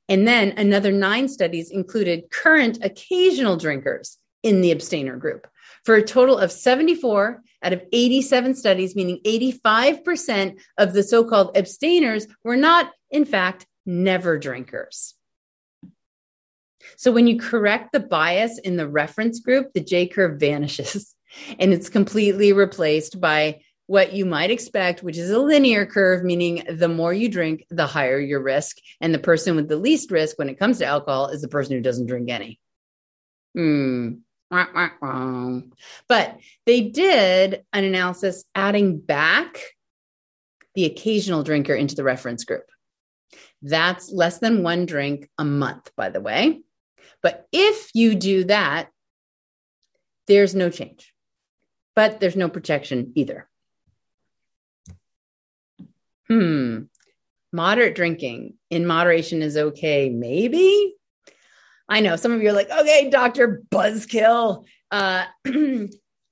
And then another nine studies included current occasional drinkers in the abstainer group for a total of 74 out of 87 studies, meaning 85% of the so called abstainers were not, in fact, never drinkers. So when you correct the bias in the reference group, the J curve vanishes and it's completely replaced by what you might expect, which is a linear curve, meaning the more you drink, the higher your risk. And the person with the least risk when it comes to alcohol is the person who doesn't drink any. Hmm. But they did an analysis adding back the occasional drinker into the reference group. That's less than one drink a month, by the way. But if you do that, there's no change, but there's no protection either. hmm, moderate drinking in moderation is okay, maybe. I know some of you are like, okay, Dr. Buzzkill. Uh,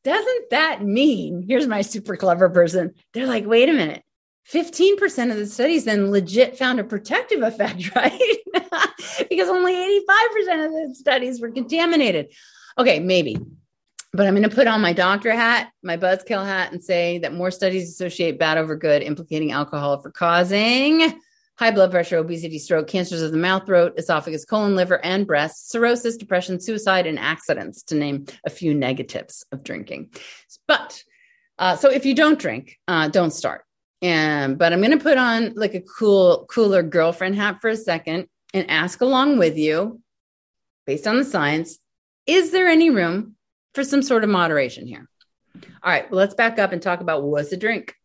doesn't that mean, here's my super clever person, they're like, wait a minute. 15% of the studies then legit found a protective effect, right? because only 85% of the studies were contaminated. Okay, maybe. But I'm going to put on my doctor hat, my buzzkill hat, and say that more studies associate bad over good, implicating alcohol for causing high blood pressure, obesity, stroke, cancers of the mouth, throat, esophagus, colon, liver, and breast, cirrhosis, depression, suicide, and accidents, to name a few negatives of drinking. But uh, so if you don't drink, uh, don't start. And but I'm going to put on like a cool, cooler girlfriend hat for a second and ask along with you, based on the science, is there any room for some sort of moderation here. All right, well, let's back up and talk about what's a drink.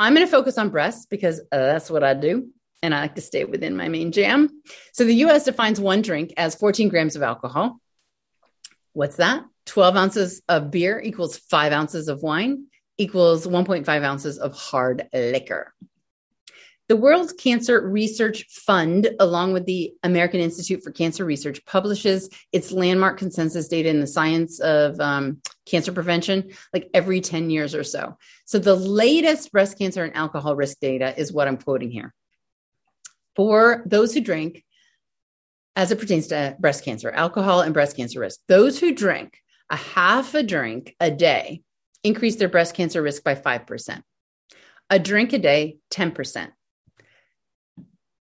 I'm going to focus on breasts because uh, that's what I do. And I like to stay within my main jam. So the US defines one drink as 14 grams of alcohol. What's that? 12 ounces of beer equals five ounces of wine equals 1.5 ounces of hard liquor. The World Cancer Research Fund, along with the American Institute for Cancer Research, publishes its landmark consensus data in the science of um, cancer prevention like every 10 years or so. So the latest breast cancer and alcohol risk data is what I'm quoting here. For those who drink, as it pertains to breast cancer, alcohol and breast cancer risk, those who drink a half a drink a day increase their breast cancer risk by 5%. A drink a day, 10%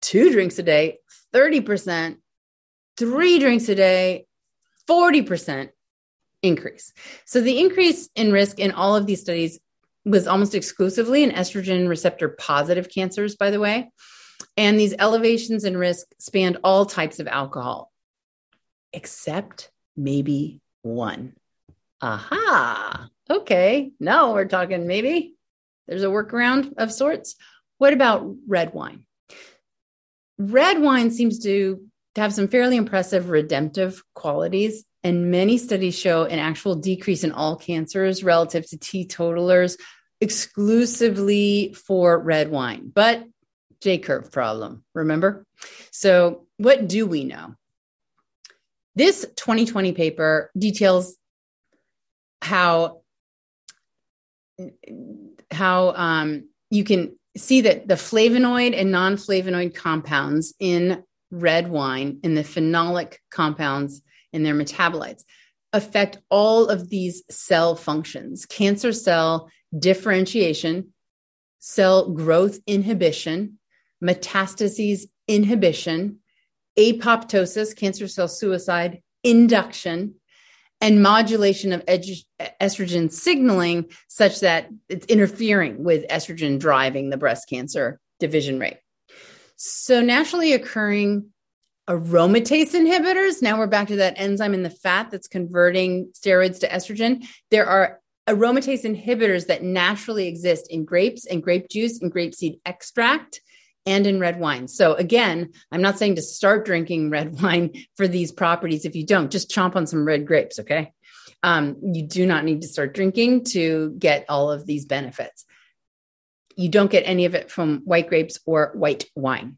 two drinks a day, 30%, three drinks a day, 40% increase. So the increase in risk in all of these studies was almost exclusively in estrogen receptor positive cancers, by the way. And these elevations in risk spanned all types of alcohol, except maybe one. Aha. Okay. Now we're talking maybe there's a workaround of sorts. What about red wine? Red wine seems to, have some fairly impressive redemptive qualities. And many studies show an actual decrease in all cancers relative to teetotalers exclusively for red wine. But J curve problem, remember? So, what do we know? This 2020 paper details how how um, you can see that the flavonoid and non flavonoid compounds in red wine and the phenolic compounds in their metabolites affect all of these cell functions cancer cell differentiation, cell growth inhibition, metastases inhibition, apoptosis, cancer cell suicide, induction, and modulation of estrogen signaling such that it's interfering with estrogen driving the breast cancer division rate. So, naturally occurring aromatase inhibitors, now we're back to that enzyme in the fat that's converting steroids to estrogen. There are aromatase inhibitors that naturally exist in grapes and grape juice and grapeseed extract and in red wine. So again, I'm not saying to start drinking red wine for these properties. If you don't, just chomp on some red grapes. Okay. Um, you do not need to start drinking to get all of these benefits. You don't get any of it from white grapes or white wine.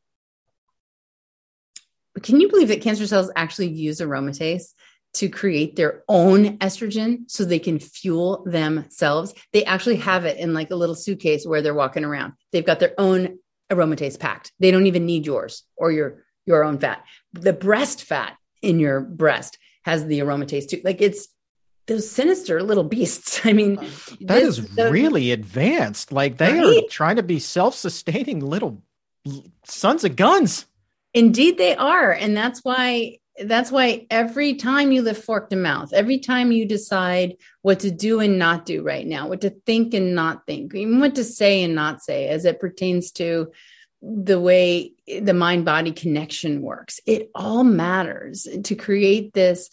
But Can you believe that cancer cells actually use aromatase to create their own estrogen so they can fuel themselves? They actually have it in like a little suitcase where they're walking around. They've got their own aromatase packed. They don't even need yours or your your own fat. The breast fat in your breast has the aromatase too. Like it's those sinister little beasts. I mean, that this, is the, really advanced. Like they right? are trying to be self-sustaining little sons of guns. Indeed, they are, and that's why that's why every time you lift fork to mouth, every time you decide what to do and not do right now, what to think and not think, even what to say and not say as it pertains to the way the mind body connection works, it all matters to create this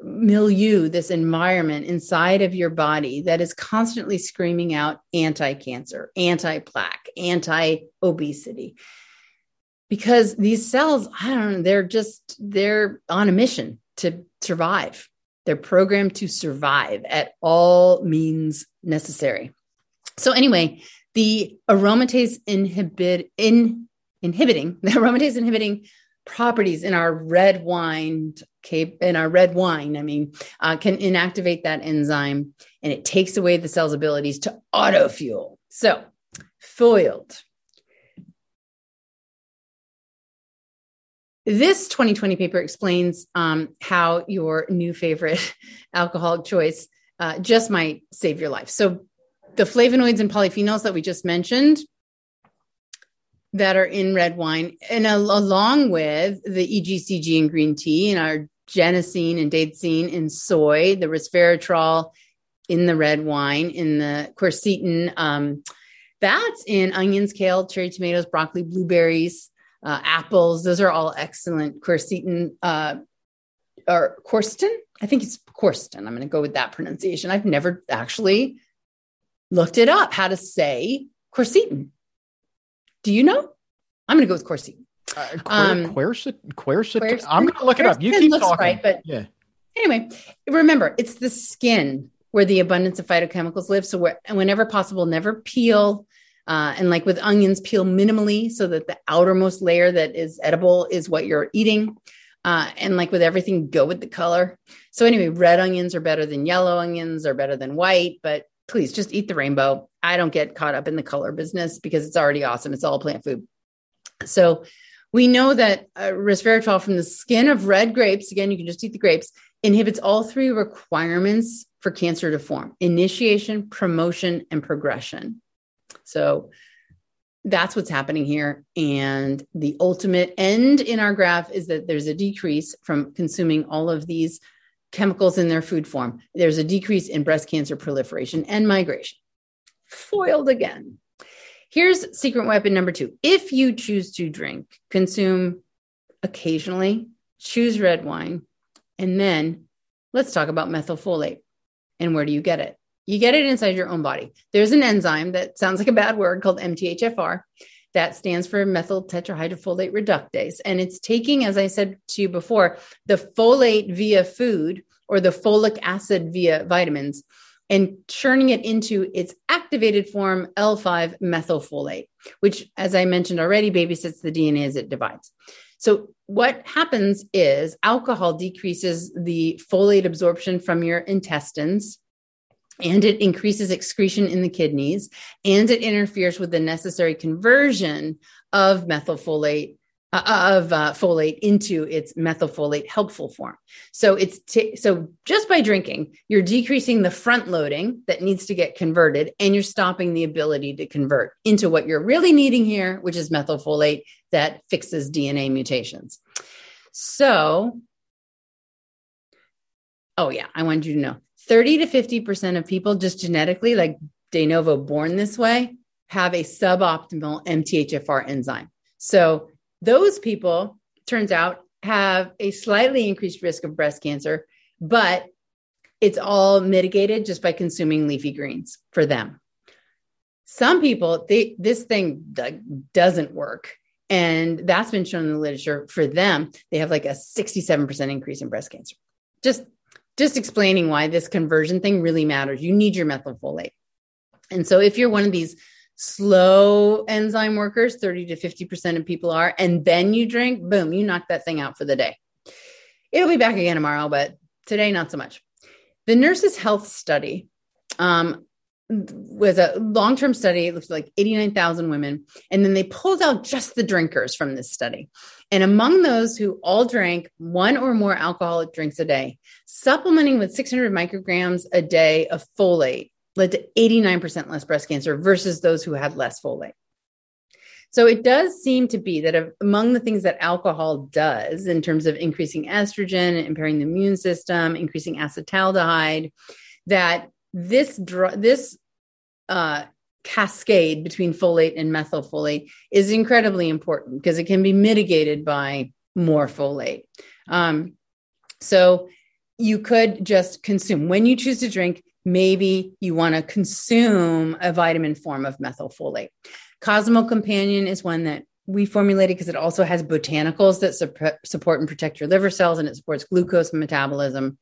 milieu, this environment inside of your body that is constantly screaming out anti cancer, anti plaque, anti obesity because these cells, I don't know, they're just, they're on a mission to survive. They're programmed to survive at all means necessary. So, anyway, the aromatase inhibit in inhibiting the aromatase inhibiting properties in our red wine in our red wine i mean uh, can inactivate that enzyme and it takes away the cell's abilities to auto fuel so foiled This 2020 paper explains um, how your new favorite alcoholic choice uh, just might save your life. So, the flavonoids and polyphenols that we just mentioned that are in red wine, and along with the EGCG in green tea and our genistein and daidzein in soy, the resveratrol in the red wine, in the quercetin, um, that's in onions, kale, cherry tomatoes, broccoli, blueberries, uh, apples. Those are all excellent. Quercetin uh, or quercetin. I think it's quercetin. I'm going to go with that pronunciation. I've never actually looked it up how to say quercetin. Do you know? I'm going to go with quercetin. Uh, um, quercetin, quercetin. I'm going to look it up. You keep talking. Right, but yeah. Anyway, remember, it's the skin where the abundance of phytochemicals live. So, where, whenever possible, never peel uh, and like with onions, peel minimally so that the outermost layer that is edible is what you're eating. Uh, and like with everything, go with the color. So, anyway, red onions are better than yellow onions, are better than white, but please just eat the rainbow. I don't get caught up in the color business because it's already awesome. It's all plant food. So, we know that uh, resveratrol from the skin of red grapes, again, you can just eat the grapes, inhibits all three requirements for cancer to form initiation, promotion, and progression. So that's what's happening here. And the ultimate end in our graph is that there's a decrease from consuming all of these chemicals in their food form. There's a decrease in breast cancer proliferation and migration. Foiled again. Here's secret weapon number two. If you choose to drink, consume occasionally, choose red wine, and then let's talk about methylfolate. And where do you get it? You get it inside your own body. There's an enzyme that sounds like a bad word called MTHFR that stands for methyl tetrahydrofolate reductase. And it's taking, as I said to you before, the folate via food or the folic acid via vitamins and churning it into its activated form, L5 methylfolate, which, as I mentioned already, babysits the DNA as it divides. So, what happens is alcohol decreases the folate absorption from your intestines and it increases excretion in the kidneys and it interferes with the necessary conversion of methylfolate uh, of uh, folate into its methylfolate helpful form. So it's t- so just by drinking, you're decreasing the front loading that needs to get converted, and you're stopping the ability to convert into what you're really needing here, which is methylfolate that fixes DNA mutations. So, oh yeah, I wanted you to know 30 to 50% of people just genetically, like de novo born this way, have a suboptimal MTHFR enzyme. So those people, turns out, have a slightly increased risk of breast cancer, but it's all mitigated just by consuming leafy greens for them. Some people, they, this thing doesn't work. And that's been shown in the literature for them. They have like a 67% increase in breast cancer. Just, just explaining why this conversion thing really matters. You need your methylfolate. And so if you're one of these slow enzyme workers 30 to 50% of people are and then you drink boom you knock that thing out for the day it'll be back again tomorrow but today not so much the nurses health study um, was a long-term study it looked like 89000 women and then they pulled out just the drinkers from this study and among those who all drank one or more alcoholic drinks a day supplementing with 600 micrograms a day of folate led to 89% less breast cancer versus those who had less folate. So it does seem to be that among the things that alcohol does in terms of increasing estrogen, impairing the immune system, increasing acetaldehyde, that this this uh, cascade between folate and methylfolate is incredibly important because it can be mitigated by more folate. Um, so you could just consume when you choose to drink maybe you want to consume a vitamin form of methylfolate. Cosmo Companion is one that we formulated because it also has botanicals that su- support and protect your liver cells and it supports glucose metabolism.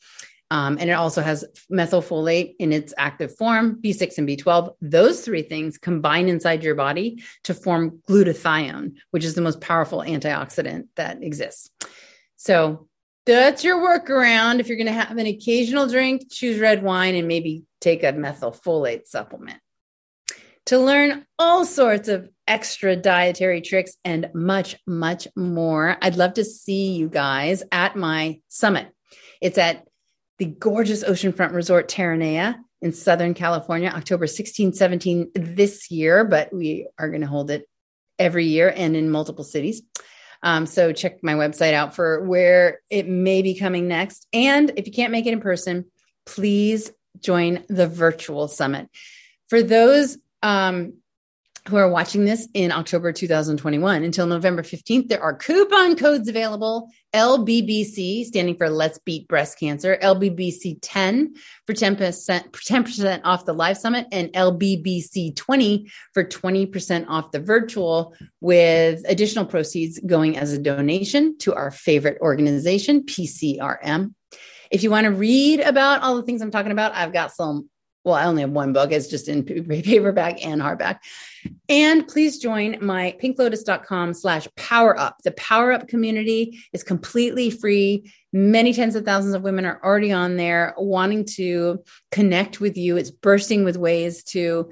Um, and it also has methylfolate in its active form, B6 and B12. Those three things combine inside your body to form glutathione, which is the most powerful antioxidant that exists. So that's your workaround. If you're going to have an occasional drink, choose red wine and maybe take a methylfolate supplement. To learn all sorts of extra dietary tricks and much, much more, I'd love to see you guys at my summit. It's at the gorgeous oceanfront resort Terranea in Southern California, October 16, 17 this year, but we are going to hold it every year and in multiple cities. Um, so check my website out for where it may be coming next. And if you can't make it in person, please join the virtual summit. For those um, who are watching this in October 2021 until November 15th, there are coupon codes available. LBBC, standing for Let's Beat Breast Cancer, LBBC 10 for 10%, 10% off the live summit, and LBBC 20 for 20% off the virtual, with additional proceeds going as a donation to our favorite organization, PCRM. If you want to read about all the things I'm talking about, I've got some well, I only have one book. It's just in paperback and hardback. And please join my pinklotus.com slash power up. The power up community is completely free. Many tens of thousands of women are already on there wanting to connect with you. It's bursting with ways to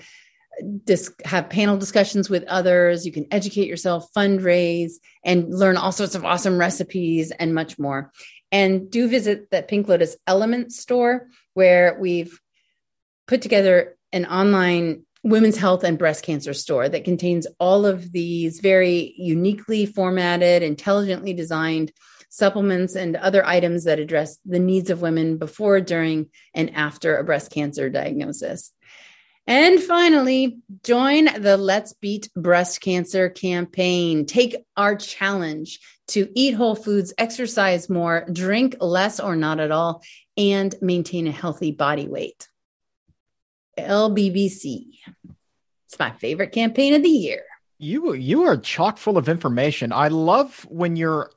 dis- have panel discussions with others. You can educate yourself, fundraise, and learn all sorts of awesome recipes and much more. And do visit the Pink Lotus Element store where we've put together an online women's health and breast cancer store that contains all of these very uniquely formatted, intelligently designed supplements and other items that address the needs of women before, during, and after a breast cancer diagnosis. And finally, join the Let's Beat Breast Cancer campaign. Take our challenge to eat whole foods, exercise more, drink less or not at all, and maintain a healthy body weight. LBBC. It's my favorite campaign of the year. You you are chock full of information. I love when you're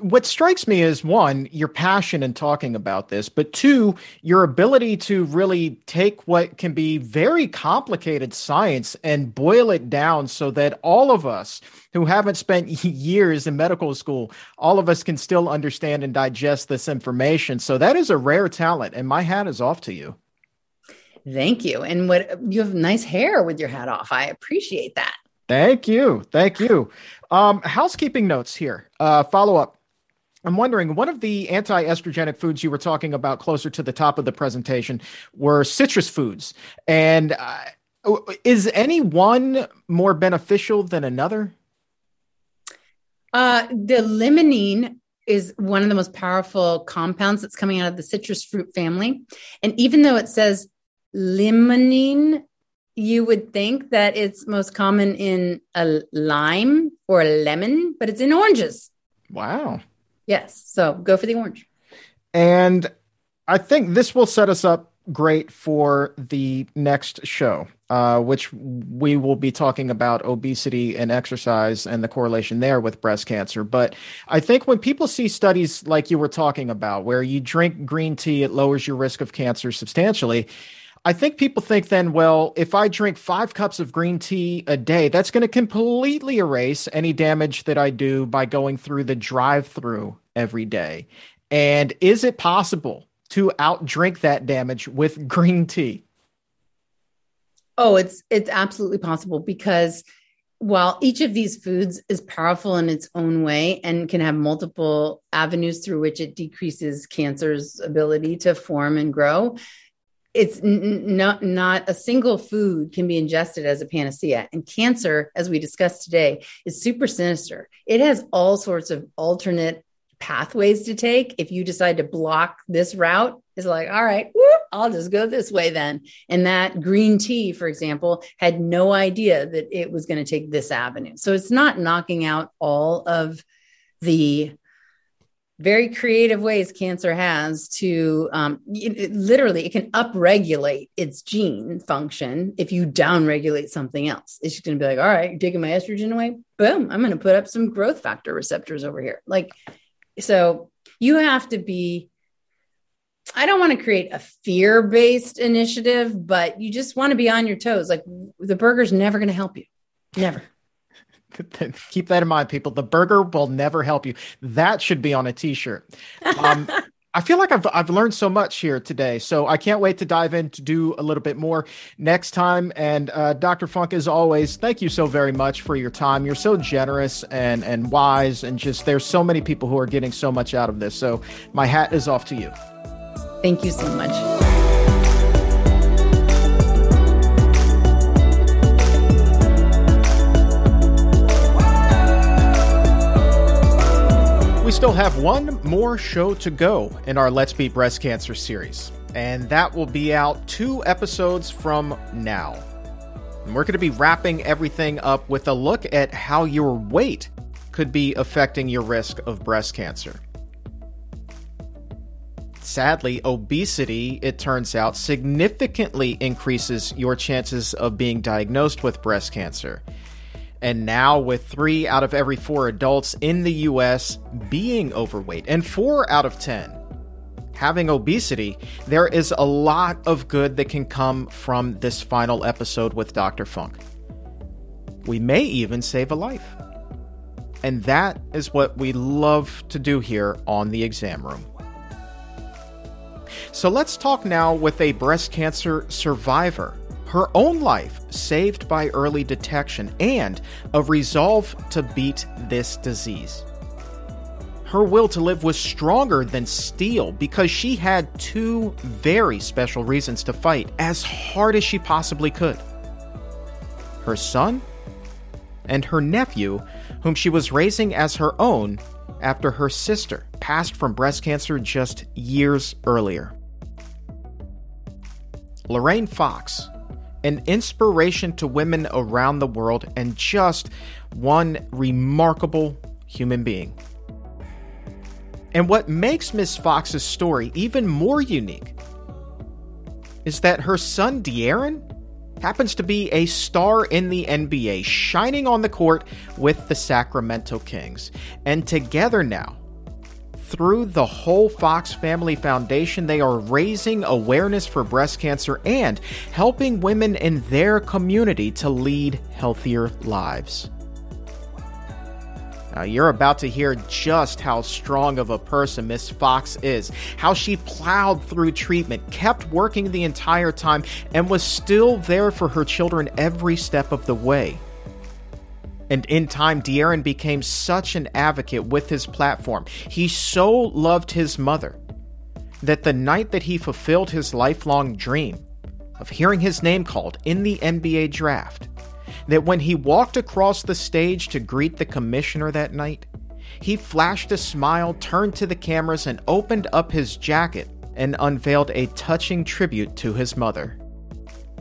what strikes me is one, your passion in talking about this, but two, your ability to really take what can be very complicated science and boil it down so that all of us who haven't spent years in medical school, all of us can still understand and digest this information. So that is a rare talent and my hat is off to you. Thank you. And what you have nice hair with your hat off. I appreciate that. Thank you. Thank you. Um, housekeeping notes here. Uh, follow up. I'm wondering, one of the anti estrogenic foods you were talking about closer to the top of the presentation were citrus foods. And uh, is any one more beneficial than another? Uh, the limonene is one of the most powerful compounds that's coming out of the citrus fruit family. And even though it says limonene, you would think that it's most common in a lime or a lemon, but it's in oranges. Wow. Yes. So go for the orange. And I think this will set us up great for the next show, uh, which we will be talking about obesity and exercise and the correlation there with breast cancer. But I think when people see studies like you were talking about, where you drink green tea, it lowers your risk of cancer substantially. I think people think then, well, if I drink five cups of green tea a day, that's going to completely erase any damage that I do by going through the drive through every day. And is it possible to outdrink that damage with green tea? Oh, it's it's absolutely possible because while each of these foods is powerful in its own way and can have multiple avenues through which it decreases cancer's ability to form and grow, it's n- not not a single food can be ingested as a panacea. And cancer, as we discussed today, is super sinister. It has all sorts of alternate pathways to take if you decide to block this route is like all right whoop, i'll just go this way then and that green tea for example had no idea that it was going to take this avenue so it's not knocking out all of the very creative ways cancer has to um, it, it, literally it can upregulate its gene function if you downregulate something else it's just going to be like all right taking my estrogen away boom i'm going to put up some growth factor receptors over here like so you have to be I don't want to create a fear based initiative, but you just want to be on your toes. Like the burger's never going to help you. Never. Keep that in mind, people. The burger will never help you. That should be on a t shirt. Um, I feel like I've I've learned so much here today, so I can't wait to dive in to do a little bit more next time. And uh, Dr. Funk, as always, thank you so very much for your time. You're so generous and and wise, and just there's so many people who are getting so much out of this. So my hat is off to you. Thank you so much. Still have one more show to go in our Let's Beat Breast Cancer series, and that will be out two episodes from now. And we're going to be wrapping everything up with a look at how your weight could be affecting your risk of breast cancer. Sadly, obesity, it turns out, significantly increases your chances of being diagnosed with breast cancer. And now, with three out of every four adults in the US being overweight and four out of 10 having obesity, there is a lot of good that can come from this final episode with Dr. Funk. We may even save a life. And that is what we love to do here on the exam room. So let's talk now with a breast cancer survivor her own life saved by early detection, and a resolve to beat this disease. Her will to live was stronger than steel because she had two very special reasons to fight as hard as she possibly could her son and her nephew, whom she was raising as her own after her sister passed from breast cancer just years earlier. Lorraine Fox an inspiration to women around the world, and just one remarkable human being. And what makes Miss Fox's story even more unique is that her son De'Aaron happens to be a star in the NBA, shining on the court with the Sacramento Kings. And together now, through the whole Fox Family Foundation, they are raising awareness for breast cancer and helping women in their community to lead healthier lives. Now, you're about to hear just how strong of a person Miss Fox is, how she plowed through treatment, kept working the entire time, and was still there for her children every step of the way. And in time, De'Aaron became such an advocate with his platform. He so loved his mother that the night that he fulfilled his lifelong dream of hearing his name called in the NBA draft, that when he walked across the stage to greet the commissioner that night, he flashed a smile, turned to the cameras, and opened up his jacket and unveiled a touching tribute to his mother.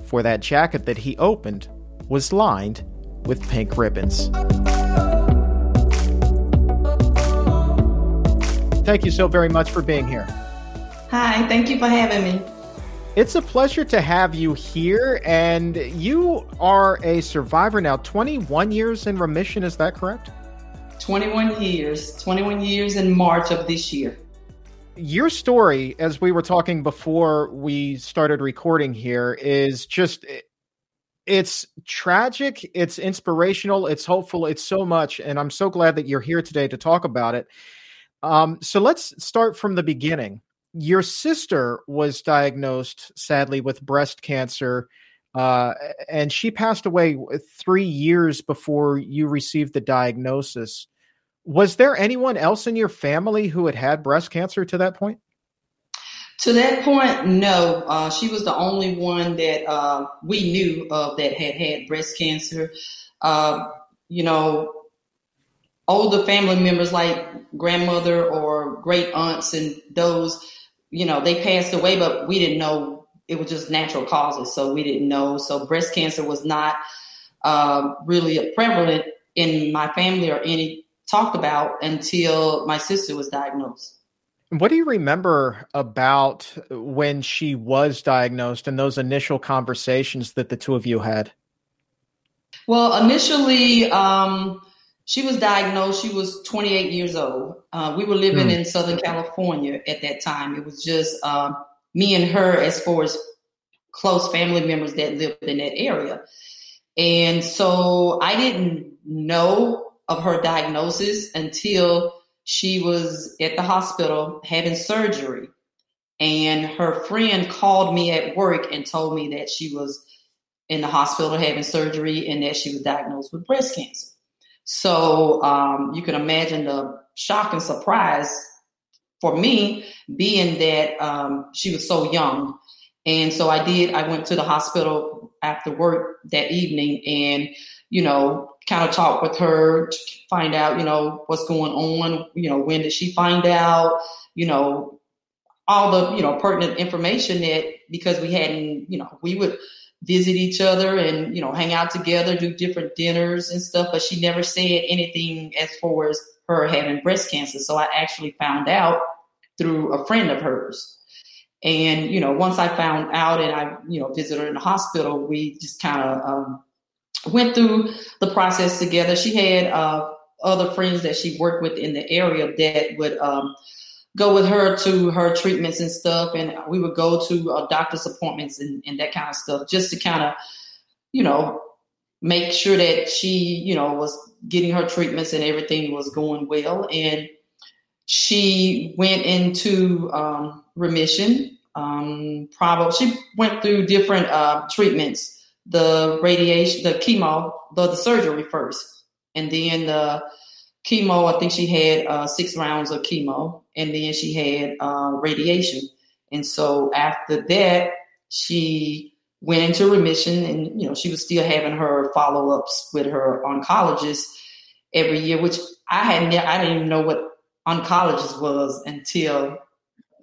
For that jacket that he opened was lined with pink ribbons. Thank you so very much for being here. Hi, thank you for having me. It's a pleasure to have you here. And you are a survivor now, 21 years in remission, is that correct? 21 years, 21 years in March of this year. Your story, as we were talking before we started recording here, is just it's tragic, it's inspirational, it's hopeful, it's so much. And I'm so glad that you're here today to talk about it. Um, so let's start from the beginning your sister was diagnosed sadly with breast cancer uh, and she passed away three years before you received the diagnosis was there anyone else in your family who had had breast cancer to that point to that point no uh, she was the only one that uh, we knew of that had had breast cancer uh, you know older family members like grandmother or great aunts and those you know, they passed away, but we didn't know it was just natural causes. So we didn't know. So breast cancer was not uh, really prevalent in my family or any talked about until my sister was diagnosed. What do you remember about when she was diagnosed and those initial conversations that the two of you had? Well, initially, um, she was diagnosed. She was 28 years old. Uh, we were living mm. in Southern California at that time. It was just uh, me and her as far as close family members that lived in that area. And so I didn't know of her diagnosis until she was at the hospital having surgery. And her friend called me at work and told me that she was in the hospital having surgery and that she was diagnosed with breast cancer. So um, you can imagine the shock and surprise for me, being that um, she was so young. And so I did, I went to the hospital after work that evening and, you know, kind of talk with her to find out, you know, what's going on, you know, when did she find out, you know, all the, you know, pertinent information that because we hadn't, you know, we would visit each other and you know hang out together, do different dinners and stuff. But she never said anything as far as her having breast cancer. So I actually found out through a friend of hers. And you know, once I found out and I you know visited her in the hospital, we just kind of um, went through the process together. She had uh, other friends that she worked with in the area that would um, go with her to her treatments and stuff. And we would go to uh, doctor's appointments and, and that kind of stuff just to kind of, you know, make sure that she, you know, was getting her treatments and everything was going well. And she went into um, remission. Um, probably she went through different uh, treatments, the radiation, the chemo, the, the surgery first, and then the chemo. I think she had uh, six rounds of chemo, and then she had uh, radiation. And so after that, she went into remission, and you know she was still having her follow ups with her oncologist every year, which I had ne- I didn't even know what oncologist was until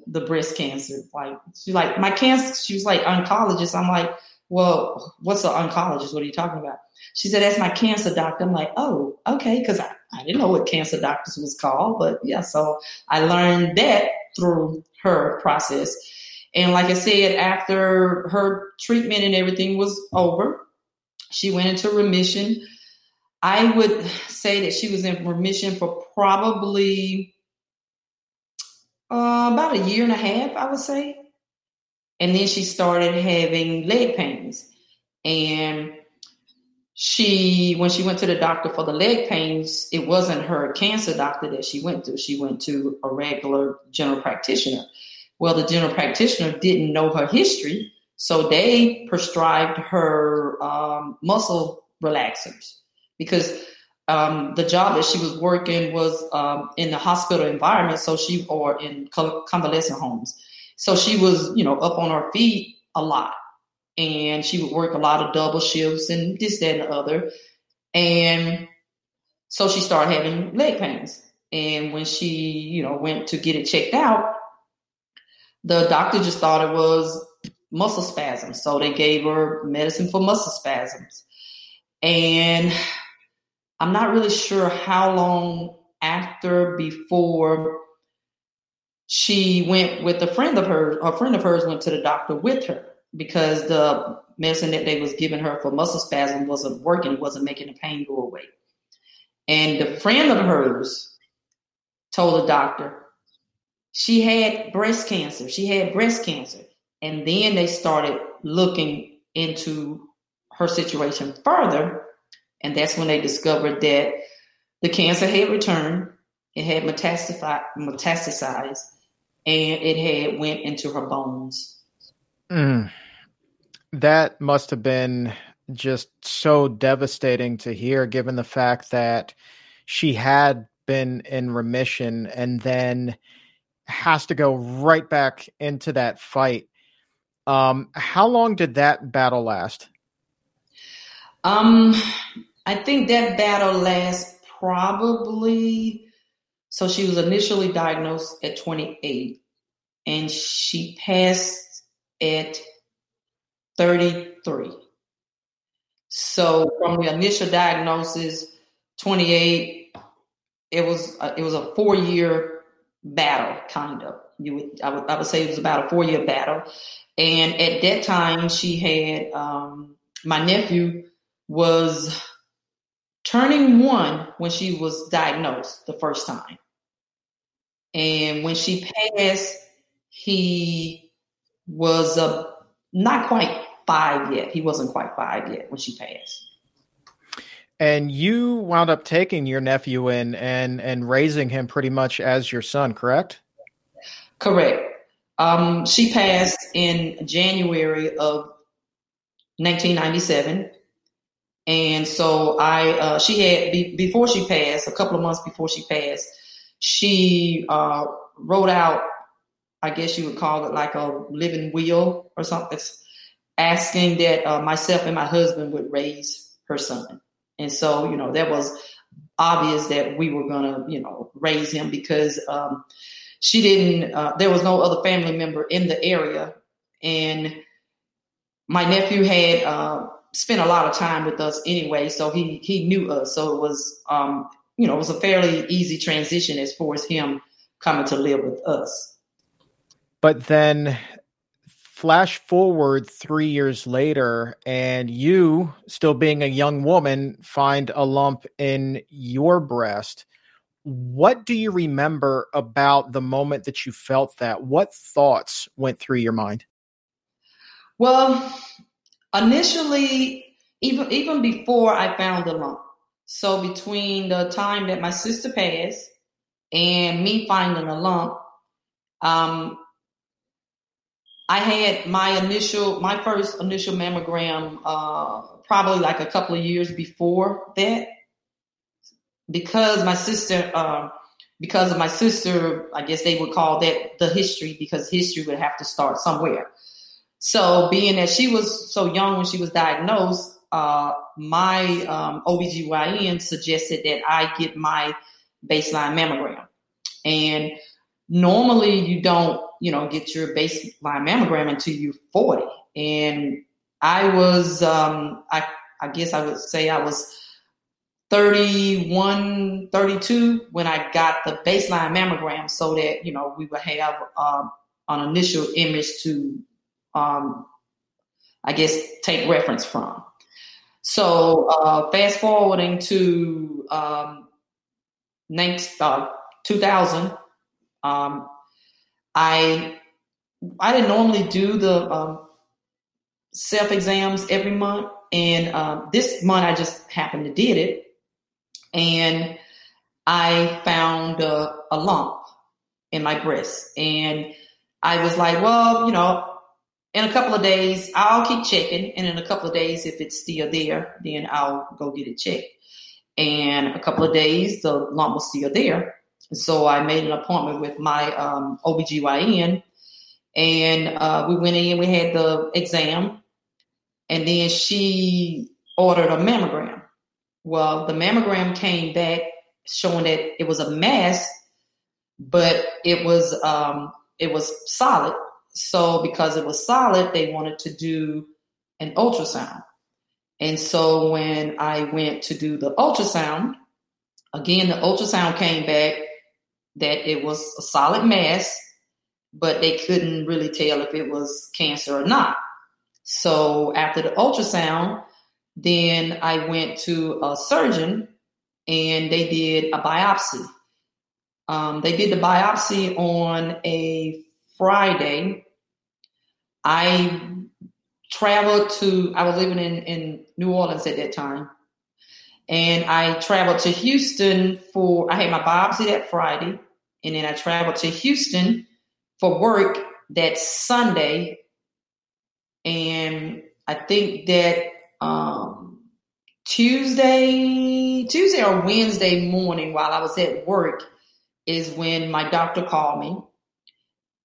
the breast cancer. Like she's like my cancer. She was like oncologist. I'm like, well, what's an oncologist? What are you talking about? She said, that's my cancer doctor. I'm like, oh, okay, because I, I didn't know what cancer doctors was called, but yeah, so I learned that through her process. And like I said, after her treatment and everything was over, she went into remission. I would say that she was in remission for probably uh, about a year and a half, I would say. And then she started having leg pains. And she when she went to the doctor for the leg pains it wasn't her cancer doctor that she went to she went to a regular general practitioner well the general practitioner didn't know her history so they prescribed her um, muscle relaxers because um, the job that she was working was um, in the hospital environment, so she or in convalescent homes. So she was, you know, up on her feet a lot, and she would work a lot of double shifts and this, that, and the other. And so she started having leg pains. And when she, you know, went to get it checked out, the doctor just thought it was muscle spasms. So they gave her medicine for muscle spasms. And I'm not really sure how long after before she went with a friend of hers. A friend of hers went to the doctor with her because the medicine that they was giving her for muscle spasm wasn't working, wasn't making the pain go away. And the friend of hers told the doctor she had breast cancer. She had breast cancer. And then they started looking into her situation further and that's when they discovered that the cancer had returned, it had metastasized, and it had went into her bones. Mm. That must have been just so devastating to hear, given the fact that she had been in remission and then has to go right back into that fight. Um, how long did that battle last? Um, I think that battle lasts probably. So she was initially diagnosed at 28 and she passed at 33. So from the initial diagnosis, 28, it was a, it was a four year battle, kind of. You would I would I would say it was about a four year battle, and at that time she had um, my nephew was turning one when she was diagnosed the first time. And when she passed, he was uh, not quite five yet. He wasn't quite five yet when she passed. And you wound up taking your nephew in and and raising him pretty much as your son, correct? Correct. Um, she passed in January of 1997 and so I, uh, she had be, before she passed, a couple of months before she passed, she uh, wrote out, I guess you would call it like a living will or something, asking that uh, myself and my husband would raise her son. And so, you know, that was obvious that we were going to, you know, raise him because um, she didn't, uh, there was no other family member in the area. And my nephew had, uh, spent a lot of time with us anyway, so he he knew us. So it was um, you know, it was a fairly easy transition as far as him coming to live with us. But then flash forward three years later, and you, still being a young woman, find a lump in your breast. What do you remember about the moment that you felt that? What thoughts went through your mind? Well, initially, even even before I found the lump, so between the time that my sister passed and me finding a lump, um, I had my initial, my first initial mammogram, uh, probably like a couple of years before that, because my sister, uh, because of my sister, I guess they would call that the history because history would have to start somewhere. So being that she was so young when she was diagnosed, uh, my um, OBGYN suggested that I get my baseline mammogram. And normally you don't, you know, get your baseline mammogram until you're 40. And I was, um, I, I guess I would say I was 31, 32 when I got the baseline mammogram so that, you know, we would have uh, an initial image to um, I guess, take reference from. So uh, fast forwarding to um, next uh, 2000, um, I I didn't normally do the um, self exams every month, and uh, this month I just happened to did it, and I found a, a lump in my breast, and I was like, well, you know, in a couple of days, I'll keep checking. And in a couple of days, if it's still there, then I'll go get it checked. And a couple of days, the lump was still there. So I made an appointment with my um, OBGYN and uh, we went in, we had the exam, and then she ordered a mammogram. Well, the mammogram came back showing that it was a mass, but it was um, it was solid. So because it was solid, they wanted to do an ultrasound. And so when I went to do the ultrasound, again the ultrasound came back that it was a solid mass, but they couldn't really tell if it was cancer or not. So after the ultrasound, then I went to a surgeon and they did a biopsy. Um, they did the biopsy on a Friday. I traveled to, I was living in, in New Orleans at that time. And I traveled to Houston for, I had my biopsy that Friday. And then I traveled to Houston for work that Sunday. And I think that um, Tuesday, Tuesday or Wednesday morning while I was at work is when my doctor called me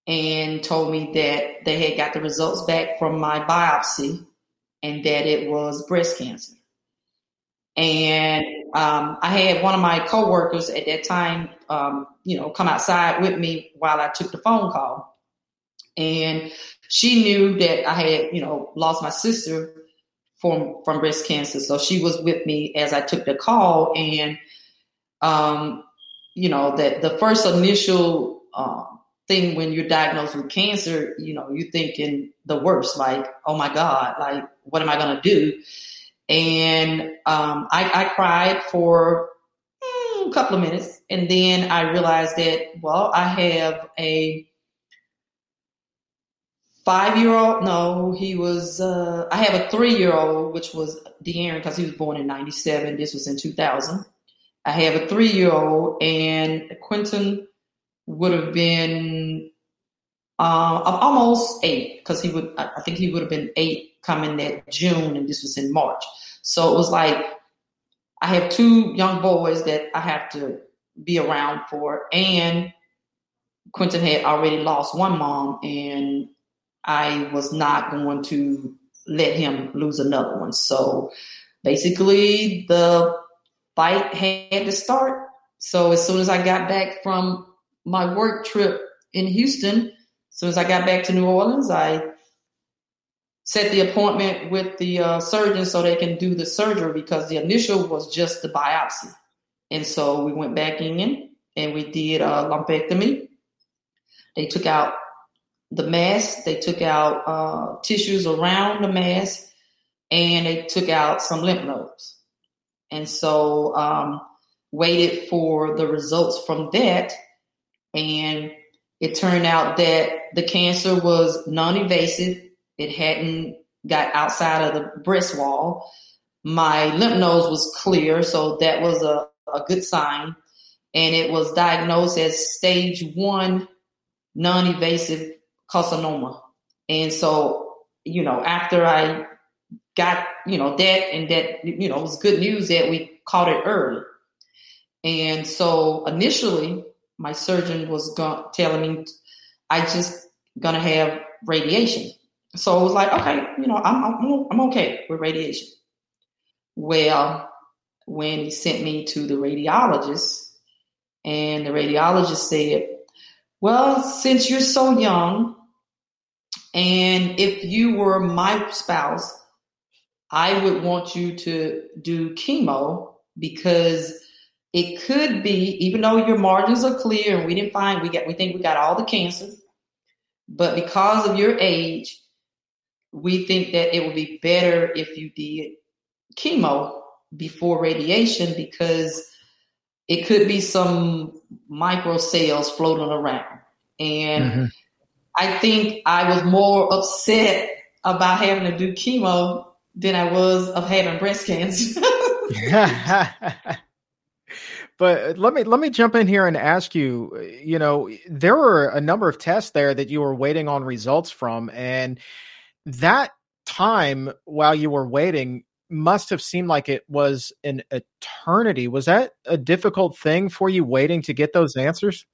and told me that they had got the results back from my biopsy and that it was breast cancer. And um, I had one of my coworkers at that time, um, you know, come outside with me while I took the phone call. And she knew that I had, you know, lost my sister from from breast cancer, so she was with me as I took the call. And, um, you know, that the first initial um, thing when you're diagnosed with cancer, you know, you're thinking the worst, like, oh my God, like, what am I going to do? And um, I, I, cried for mm, a couple of minutes. And then I realized that, well, I have a five year old. No, he was, uh, I have a three year old, which was De'Aaron because he was born in 97. This was in 2000. I have a three year old, and Quentin would have been uh, almost eight because he would I think he would have been eight coming that June and this was in March. So it was like I have two young boys that I have to be around for and Quentin had already lost one mom and I was not going to let him lose another one. So basically the fight had to start. So as soon as I got back from my work trip in Houston. As soon as I got back to New Orleans, I set the appointment with the uh, surgeon so they can do the surgery because the initial was just the biopsy. And so we went back in and we did a lumpectomy. They took out the mass, they took out uh, tissues around the mass, and they took out some lymph nodes. And so um, waited for the results from that and it turned out that the cancer was non-invasive. It hadn't got outside of the breast wall. My lymph nodes was clear, so that was a, a good sign. And it was diagnosed as stage one non-invasive carcinoma. And so, you know, after I got, you know, that and that, you know, it was good news that we caught it early. And so initially my surgeon was telling me I just gonna have radiation. So I was like, okay, you know, I'm, I'm, I'm okay with radiation. Well, when he sent me to the radiologist, and the radiologist said, well, since you're so young, and if you were my spouse, I would want you to do chemo because it could be, even though your margins are clear and we didn't find, we got, we think we got all the cancer, but because of your age, we think that it would be better if you did chemo before radiation because it could be some micro cells floating around. And mm-hmm. I think I was more upset about having to do chemo than I was of having breast cancer. But let me let me jump in here and ask you. You know, there were a number of tests there that you were waiting on results from, and that time while you were waiting, must have seemed like it was an eternity. Was that a difficult thing for you waiting to get those answers?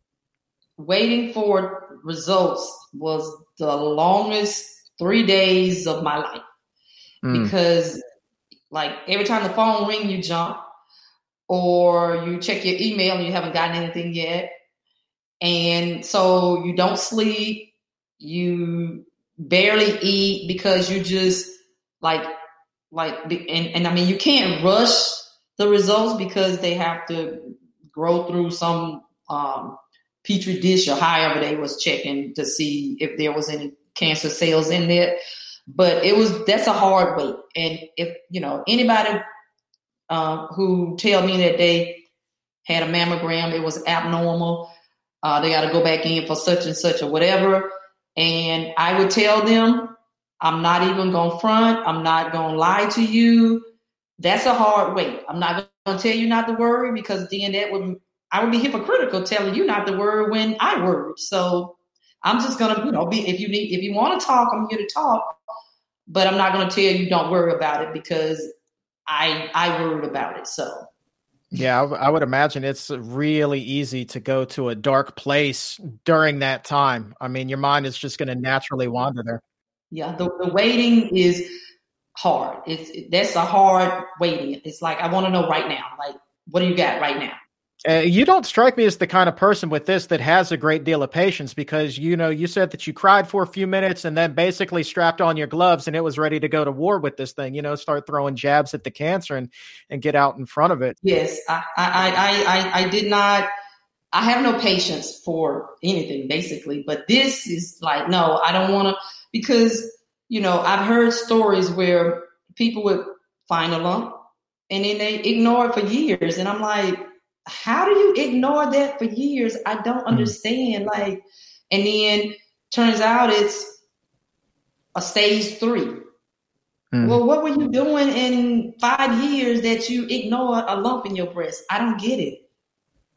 Waiting for results was the longest three days of my life mm. because, like, every time the phone ring, you jump, or you check your email and you haven't gotten anything yet, and so you don't sleep. You barely eat because you just like like and, and I mean you can't rush the results because they have to grow through some um, petri dish or however they was checking to see if there was any cancer cells in there. But it was that's a hard wait, and if you know anybody uh, who tell me that they had a mammogram, it was abnormal, uh, they got to go back in for such and such or whatever. And I would tell them, I'm not even going to front. I'm not going to lie to you. That's a hard wait. I'm not going to tell you not to worry because then that would, I would be hypocritical telling you not to worry when I worry. So I'm just going to, you know, be, if you need, if you want to talk, I'm here to talk, but I'm not going to tell you don't worry about it because I, I worried about it. So yeah, I would imagine it's really easy to go to a dark place during that time. I mean, your mind is just going to naturally wander there. Yeah, the, the waiting is hard. It's it, that's a hard waiting. It's like I want to know right now. Like, what do you got right now? Uh, you don't strike me as the kind of person with this that has a great deal of patience because you know you said that you cried for a few minutes and then basically strapped on your gloves and it was ready to go to war with this thing. You know, start throwing jabs at the cancer and and get out in front of it. Yes, I I I I, I did not. I have no patience for anything basically, but this is like no, I don't want to because you know I've heard stories where people would find a lump and then they ignore it for years, and I'm like how do you ignore that for years? I don't hmm. understand. Mm. Like, and then turns out it's a stage three. Mm. Well, what were you doing in five years that you ignore a lump in your breast? I don't get it.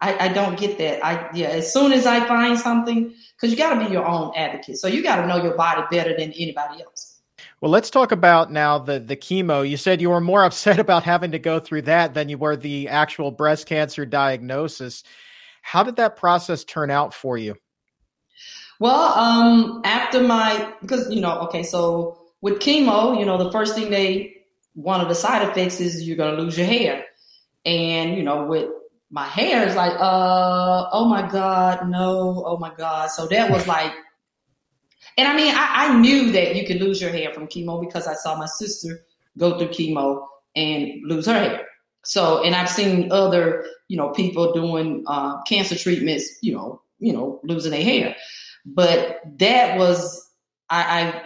I, I don't get that. I yeah, as soon as I find something, because you got to be your own advocate. So you got to know your body better than anybody else. Well, let's talk about now the the chemo. You said you were more upset about having to go through that than you were the actual breast cancer diagnosis. How did that process turn out for you? Well, um, after my because you know, okay, so with chemo, you know, the first thing they one of the side effects is you're gonna lose your hair, and you know, with my hair is like, uh, oh my god, no, oh my god. So that was like and I mean, I, I knew that you could lose your hair from chemo because I saw my sister go through chemo and lose her hair. So, and I've seen other, you know, people doing uh, cancer treatments, you know, you know, losing their hair. But that was, I, I,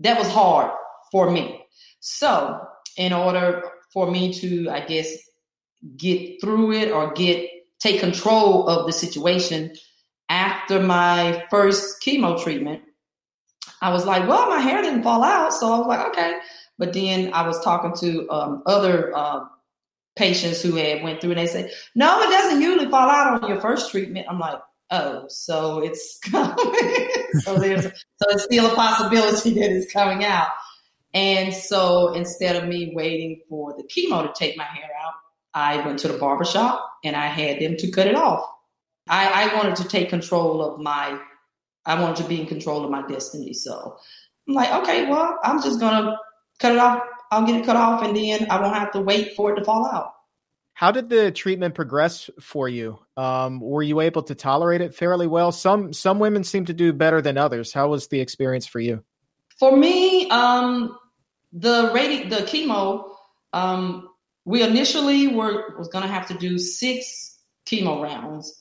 that was hard for me. So, in order for me to, I guess, get through it or get take control of the situation after my first chemo treatment, I was like, well, my hair didn't fall out. So I was like, okay. But then I was talking to um, other uh, patients who had went through and they said, no, it doesn't usually fall out on your first treatment. I'm like, oh, so it's coming. so there's, so it's still a possibility that it's coming out. And so instead of me waiting for the chemo to take my hair out, I went to the barbershop and I had them to cut it off. I, I wanted to take control of my I wanted to be in control of my destiny. So I'm like, okay, well, I'm just gonna cut it off. I'll get it cut off, and then I won't have to wait for it to fall out. How did the treatment progress for you? Um, were you able to tolerate it fairly well? Some some women seem to do better than others. How was the experience for you? For me, um, the radi- the chemo, um, we initially were was going to have to do six chemo rounds,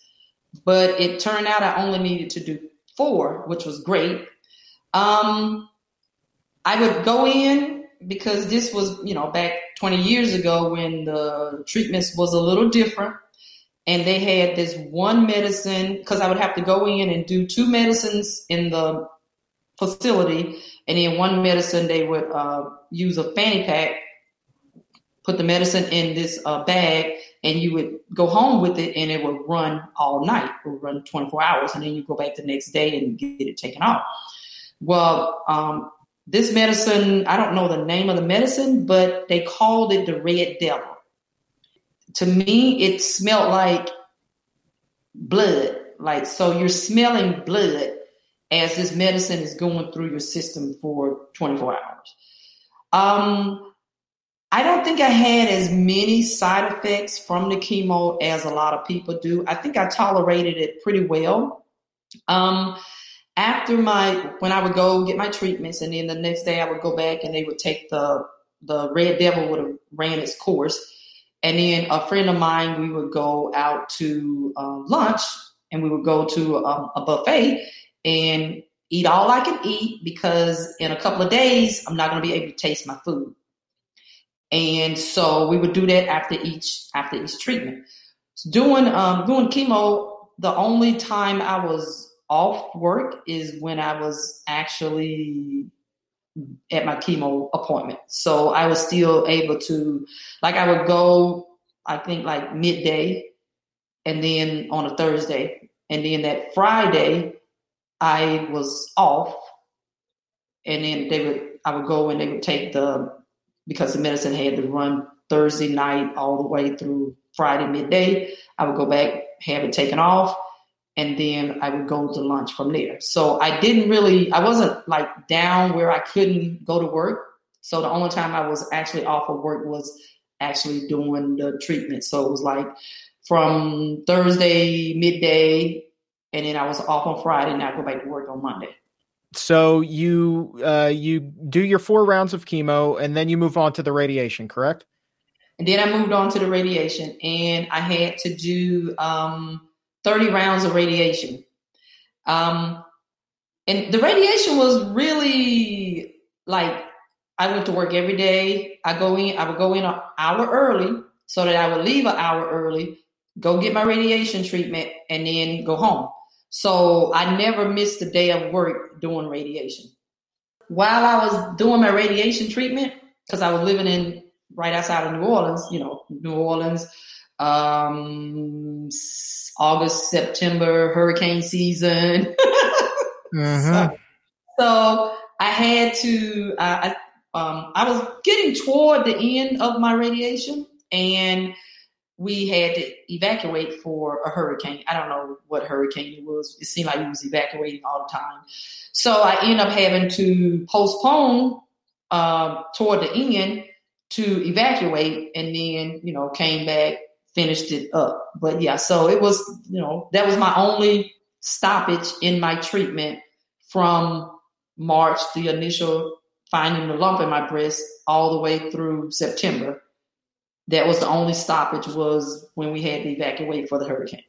but it turned out I only needed to do four, which was great. Um, I would go in because this was, you know, back 20 years ago when the treatments was a little different. And they had this one medicine because I would have to go in and do two medicines in the facility. And then one medicine, they would uh, use a fanny pack, put the medicine in this uh, bag, and you would go home with it and it would run all night, it would run 24 hours, and then you go back the next day and get it taken off. Well, um, this medicine, I don't know the name of the medicine, but they called it the Red Devil. To me, it smelled like blood. Like, so you're smelling blood as this medicine is going through your system for 24 hours. Um, I don't think I had as many side effects from the chemo as a lot of people do. I think I tolerated it pretty well. Um, after my when I would go get my treatments, and then the next day I would go back and they would take the the red devil would have ran its course, and then a friend of mine we would go out to uh, lunch and we would go to um, a buffet and eat all I can eat because in a couple of days I'm not going to be able to taste my food. And so we would do that after each after each treatment. Doing um, doing chemo, the only time I was off work is when I was actually at my chemo appointment. So I was still able to, like, I would go, I think, like midday, and then on a Thursday, and then that Friday, I was off, and then they would, I would go and they would take the, because the medicine had to run Thursday night all the way through Friday midday. I would go back, have it taken off, and then I would go to lunch from there. So I didn't really, I wasn't like down where I couldn't go to work. So the only time I was actually off of work was actually doing the treatment. So it was like from Thursday midday, and then I was off on Friday, and I go back to work on Monday. So you uh, you do your four rounds of chemo, and then you move on to the radiation, correct? And then I moved on to the radiation, and I had to do um, 30 rounds of radiation. Um, and the radiation was really like I went to work every day. I go in, I would go in an hour early so that I would leave an hour early, go get my radiation treatment, and then go home. So I never missed a day of work doing radiation. While I was doing my radiation treatment, because I was living in right outside of New Orleans, you know, New Orleans, um, August, September, hurricane season. mm-hmm. so, so, I had to. Uh, I um, I was getting toward the end of my radiation, and we had to evacuate for a hurricane. I don't know what hurricane it was. It seemed like we was evacuating all the time. So I ended up having to postpone uh, toward the end to evacuate, and then you know came back finished it up. But yeah, so it was, you know, that was my only stoppage in my treatment from March, the initial finding the lump in my breast, all the way through September. That was the only stoppage was when we had to evacuate for the hurricane.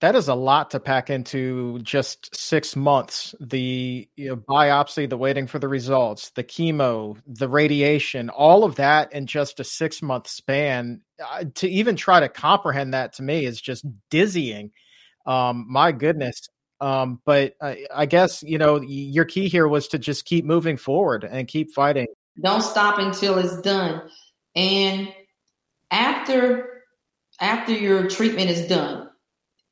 That is a lot to pack into just six months. The you know, biopsy, the waiting for the results, the chemo, the radiation, all of that in just a six month span. Uh, to even try to comprehend that to me is just dizzying. Um, my goodness. Um, but I, I guess, you know, your key here was to just keep moving forward and keep fighting. Don't stop until it's done. And after after your treatment is done,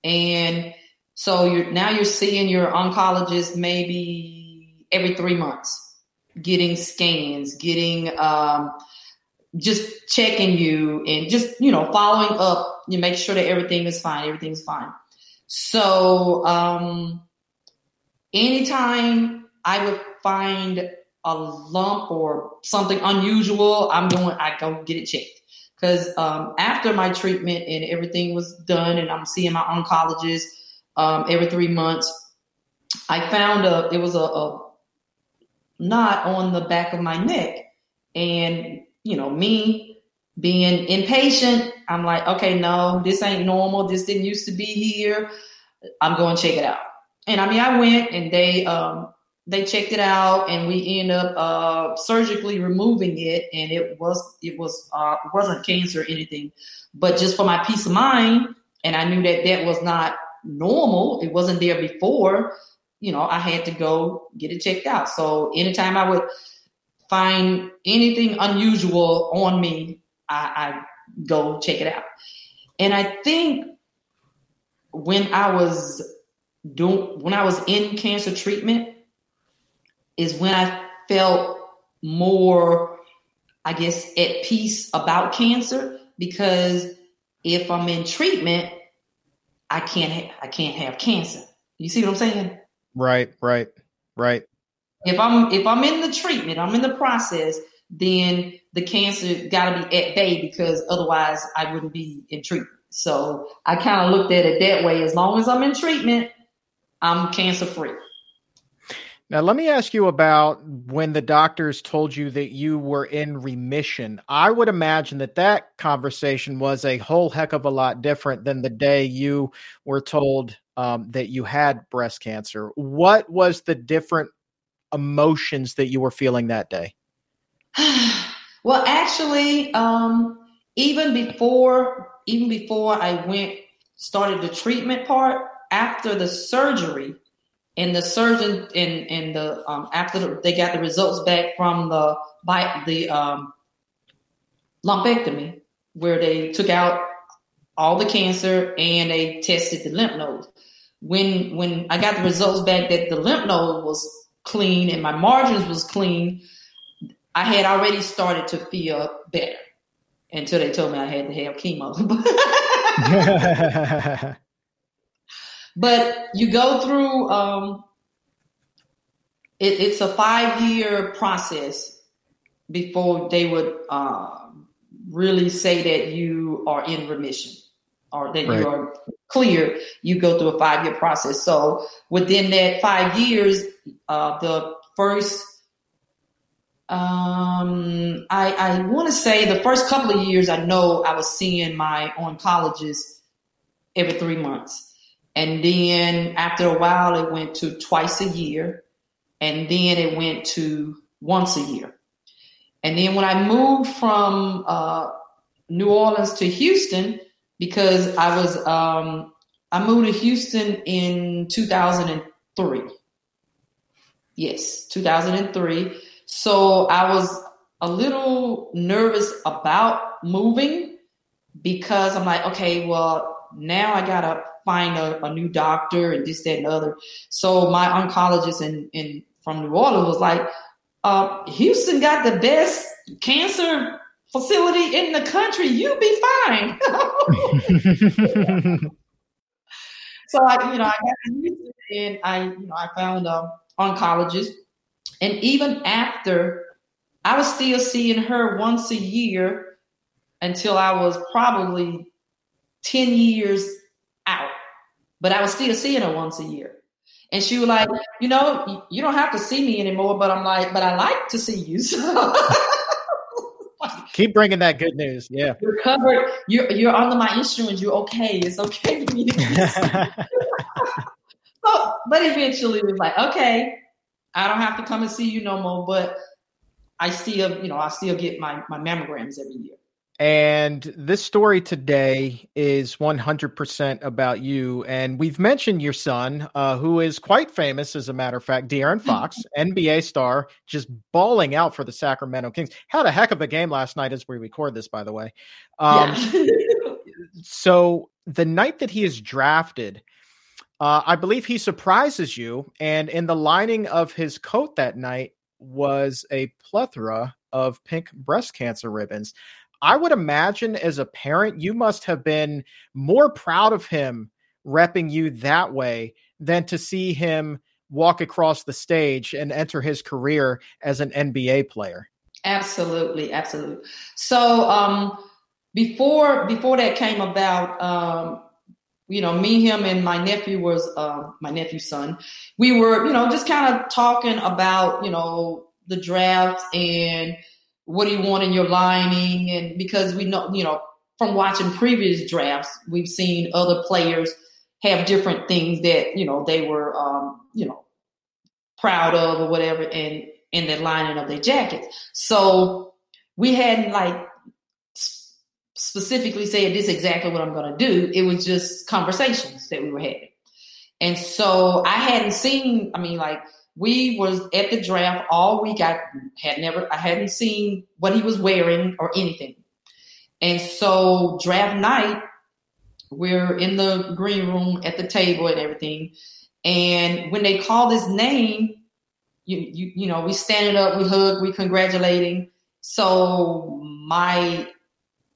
and so you're now you're seeing your oncologist maybe every three months, getting scans, getting um, just checking you and just you know following up. You make sure that everything is fine. Everything's fine. So um, anytime I would find a lump or something unusual, I'm going. I go get it checked because um, after my treatment and everything was done, and I'm seeing my oncologist um, every three months, I found a it was a, a knot on the back of my neck, and you know me being impatient, I'm like, okay, no, this ain't normal. This didn't used to be here. I'm going to check it out. And I mean, I went and they um, they checked it out and we ended up uh, surgically removing it and it was it was uh, wasn't cancer or anything. But just for my peace of mind and i knew that that was not normal it wasn't there before you know i had to go get it checked out. So anytime i would find anything unusual on me i, I go check it out. And i think when i was doing when i was in cancer treatment is when I felt more, I guess, at peace about cancer because if I'm in treatment, I can't ha- I can't have cancer. You see what I'm saying? Right, right, right. If I'm if I'm in the treatment, I'm in the process, then the cancer got to be at bay because otherwise I wouldn't be in treatment. So I kind of looked at it that way. As long as I'm in treatment, I'm cancer free. Now, let me ask you about when the doctors told you that you were in remission. I would imagine that that conversation was a whole heck of a lot different than the day you were told um, that you had breast cancer. What was the different emotions that you were feeling that day? well, actually, um, even before even before I went started the treatment part after the surgery and the surgeon and and the um, after the, they got the results back from the by the um, lumpectomy where they took out all the cancer and they tested the lymph nodes. When when I got the results back that the lymph node was clean and my margins was clean, I had already started to feel better until they told me I had to have chemo. but you go through um, it, it's a five year process before they would uh, really say that you are in remission or that right. you are clear you go through a five year process so within that five years uh, the first um, I, I want to say the first couple of years, I know I was seeing my oncologist every three months. And then after a while, it went to twice a year. And then it went to once a year. And then when I moved from uh, New Orleans to Houston, because I was, um, I moved to Houston in 2003. Yes, 2003 so I was a little nervous about moving because I'm like, okay, well, now I gotta find a, a new doctor and this, that, and the other. So my oncologist in, in from New Orleans was like, uh, Houston got the best cancer facility in the country. You'll be fine. so I, you know, I got and I, you know, I found an oncologist and even after, I was still seeing her once a year until I was probably 10 years. But I was still seeing her once a year. And she was like, you know, you don't have to see me anymore. But I'm like, but I like to see you. So Keep bringing that good news. Yeah. You're covered. You're, you're under my instruments. You're okay. It's okay for me to so, but eventually it was like, okay, I don't have to come and see you no more, but I still, you know, I still get my, my mammograms every year. And this story today is 100% about you. And we've mentioned your son, uh, who is quite famous, as a matter of fact, De'Aaron Fox, NBA star, just balling out for the Sacramento Kings. Had a heck of a game last night as we record this, by the way. Um, yeah. so the night that he is drafted, uh, I believe he surprises you, and in the lining of his coat that night was a plethora of pink breast cancer ribbons. I would imagine as a parent, you must have been more proud of him repping you that way than to see him walk across the stage and enter his career as an NBA player. Absolutely, absolutely. So um, before before that came about, um, you know, me, him, and my nephew was uh, my nephew's son. We were, you know, just kind of talking about, you know, the draft and what do you want in your lining, and because we know, you know, from watching previous drafts, we've seen other players have different things that you know they were, um, you know, proud of or whatever, and in the lining of their jackets. So we hadn't like specifically said this is exactly what I'm going to do. It was just conversations that we were having. And so I hadn't seen, I mean, like we was at the draft all week. I had never, I hadn't seen what he was wearing or anything. And so draft night, we're in the green room at the table and everything. And when they called his name, you, you, you know, we standing up, we hug, we congratulating. So my,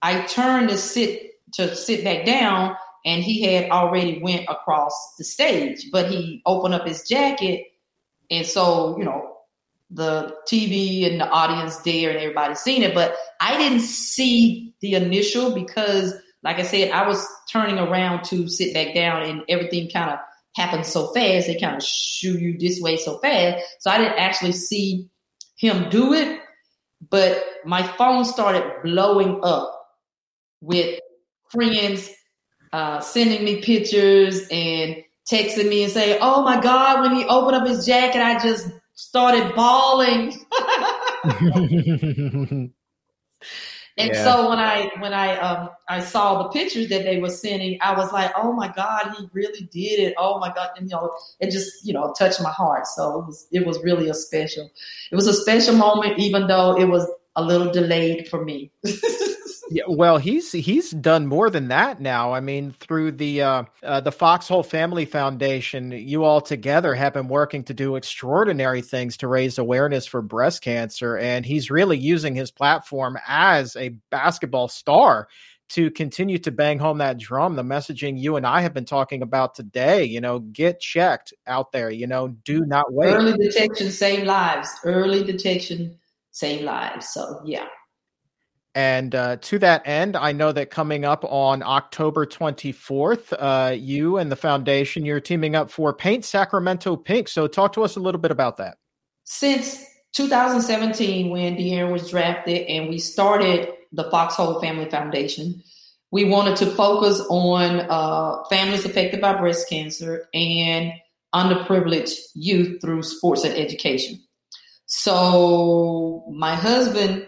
I turned to sit to sit back down, and he had already went across the stage, but he opened up his jacket, and so you know, the TV and the audience there and everybody seen it, but I didn't see the initial because, like I said, I was turning around to sit back down, and everything kind of happened so fast. They kind of shoo you this way so fast, so I didn't actually see him do it. But my phone started blowing up with friends uh, sending me pictures and texting me and saying, "Oh my God!" When he opened up his jacket, I just started bawling. and yeah. so when I when I um I saw the pictures that they were sending, I was like, "Oh my God, he really did it! Oh my God!" And you know, it just you know touched my heart. So it was it was really a special. It was a special moment, even though it was a little delayed for me. yeah, well, he's he's done more than that now. I mean, through the uh, uh, the Fox Whole Family Foundation, you all together have been working to do extraordinary things to raise awareness for breast cancer, and he's really using his platform as a basketball star to continue to bang home that drum. The messaging you and I have been talking about today, you know, get checked out there. You know, do not wait. Early detection save lives. Early detection save lives. So yeah. And uh, to that end, I know that coming up on October 24th, uh, you and the foundation, you're teaming up for Paint Sacramento Pink. So talk to us a little bit about that. Since 2017, when De'Aaron was drafted and we started the Fox Whole Family Foundation, we wanted to focus on uh, families affected by breast cancer and underprivileged youth through sports and education. So my husband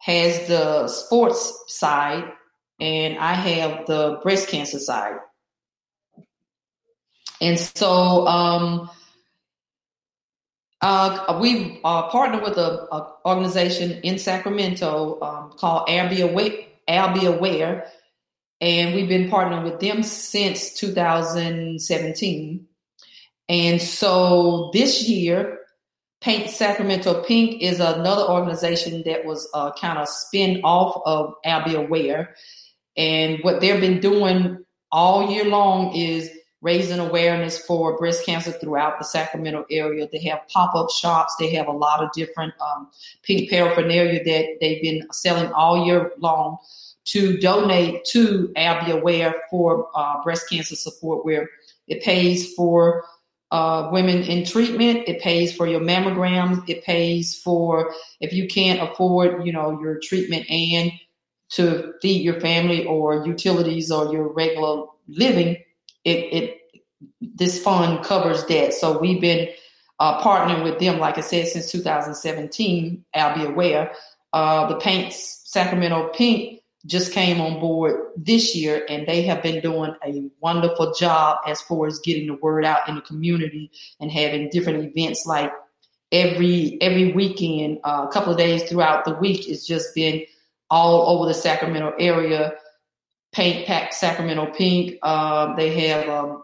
has the sports side, and I have the breast cancer side. And so um, uh, we uh, partner with an organization in Sacramento um, called I'll Aware, Be Aware, and we've been partnering with them since 2017. And so this year, Paint Sacramento Pink is another organization that was uh, kind of spin off of I'll Aware. And what they've been doing all year long is raising awareness for breast cancer throughout the Sacramento area. They have pop up shops, they have a lot of different um, pink paraphernalia that they've been selling all year long to donate to I'll Aware for uh, breast cancer support, where it pays for uh, women in treatment. It pays for your mammograms. It pays for if you can't afford, you know, your treatment and to feed your family or utilities or your regular living. It, it this fund covers that. So we've been uh, partnering with them, like I said, since 2017. I'll be aware. Uh, the Paints Sacramento Pink just came on board this year and they have been doing a wonderful job as far as getting the word out in the community and having different events like every every weekend uh, a couple of days throughout the week it's just been all over the sacramento area. Paint pack sacramento pink um, they have um,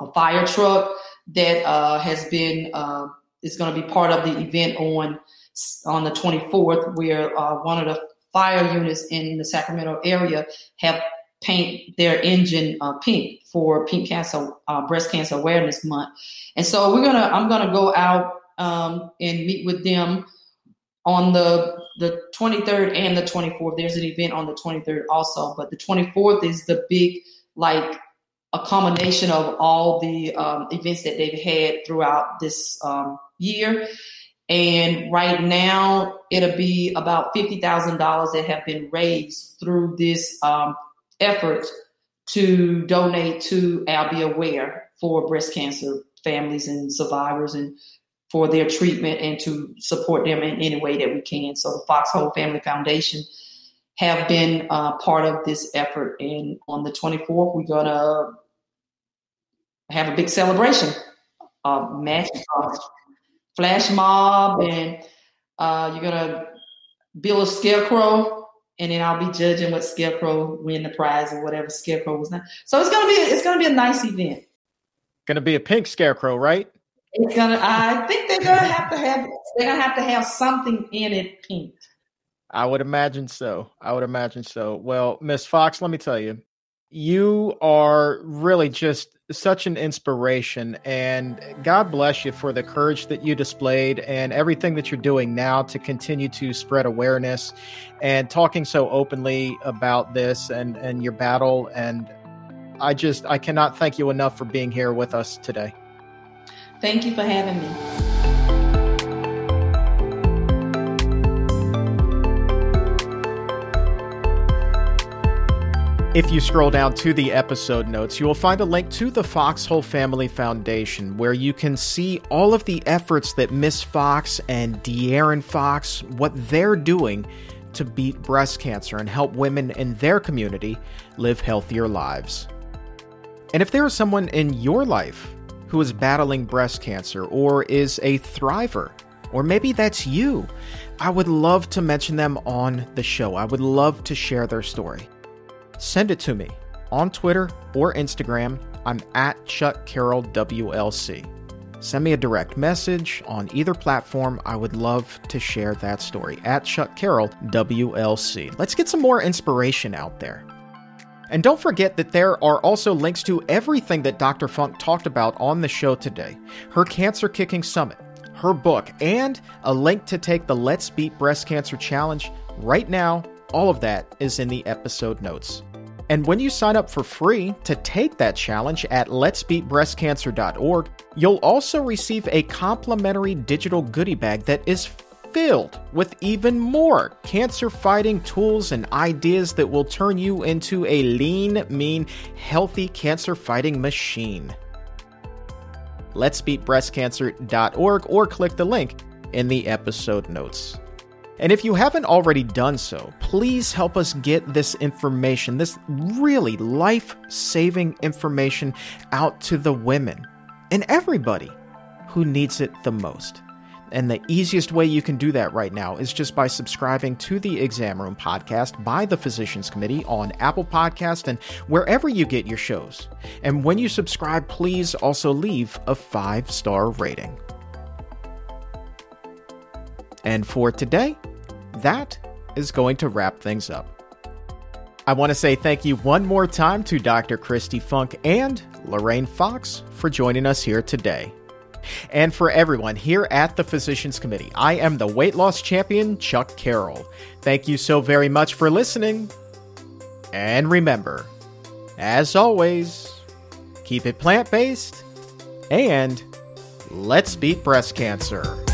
a fire truck that uh, has been uh, is going to be part of the event on on the 24th where uh, one of the fire units in the Sacramento area have paint their engine uh, pink for Pink Cancer uh, Breast Cancer Awareness Month, and so we're gonna I'm gonna go out um, and meet with them on the the 23rd and the 24th. There's an event on the 23rd also, but the 24th is the big like a combination of all the um, events that they've had throughout this um, year. And right now, it'll be about $50,000 that have been raised through this um, effort to donate to Be Aware for breast cancer families and survivors and for their treatment and to support them in any way that we can. So the Fox Whole Family Foundation have been uh, part of this effort. And on the 24th, we're going to have a big celebration. Uh, match, flash mob and uh, you're gonna build a scarecrow and then I'll be judging what scarecrow win the prize or whatever scarecrow was not. So it's gonna be it's gonna be a nice event. Gonna be a pink scarecrow, right? It's gonna. I think they're gonna have to have. They're gonna have to have something in it pink. I would imagine so. I would imagine so. Well, Miss Fox, let me tell you, you are really just such an inspiration and God bless you for the courage that you displayed and everything that you're doing now to continue to spread awareness and talking so openly about this and and your battle and I just I cannot thank you enough for being here with us today. Thank you for having me. If you scroll down to the episode notes, you will find a link to the Fox Whole Family Foundation where you can see all of the efforts that Miss Fox and De'Aaron Fox, what they're doing to beat breast cancer and help women in their community live healthier lives. And if there is someone in your life who is battling breast cancer or is a thriver, or maybe that's you, I would love to mention them on the show. I would love to share their story send it to me on Twitter or Instagram. I'm at Chuck Carroll WLC. Send me a direct message on either platform. I would love to share that story at Chuck Carroll WLC. Let's get some more inspiration out there. And don't forget that there are also links to everything that Dr. Funk talked about on the show today her Cancer Kicking Summit, her book, and a link to take the Let's Beat Breast Cancer Challenge right now. All of that is in the episode notes. And when you sign up for free to take that challenge at letsbeatbreastcancer.org, you'll also receive a complimentary digital goodie bag that is filled with even more cancer fighting tools and ideas that will turn you into a lean, mean, healthy cancer fighting machine. Letsbeatbreastcancer.org or click the link in the episode notes. And if you haven't already done so, please help us get this information, this really life saving information, out to the women and everybody who needs it the most. And the easiest way you can do that right now is just by subscribing to the Exam Room podcast by the Physicians Committee on Apple Podcast and wherever you get your shows. And when you subscribe, please also leave a five star rating. And for today, that is going to wrap things up. I want to say thank you one more time to Dr. Kristi Funk and Lorraine Fox for joining us here today. And for everyone here at the Physicians Committee, I am the weight loss champion, Chuck Carroll. Thank you so very much for listening. And remember, as always, keep it plant based and let's beat breast cancer.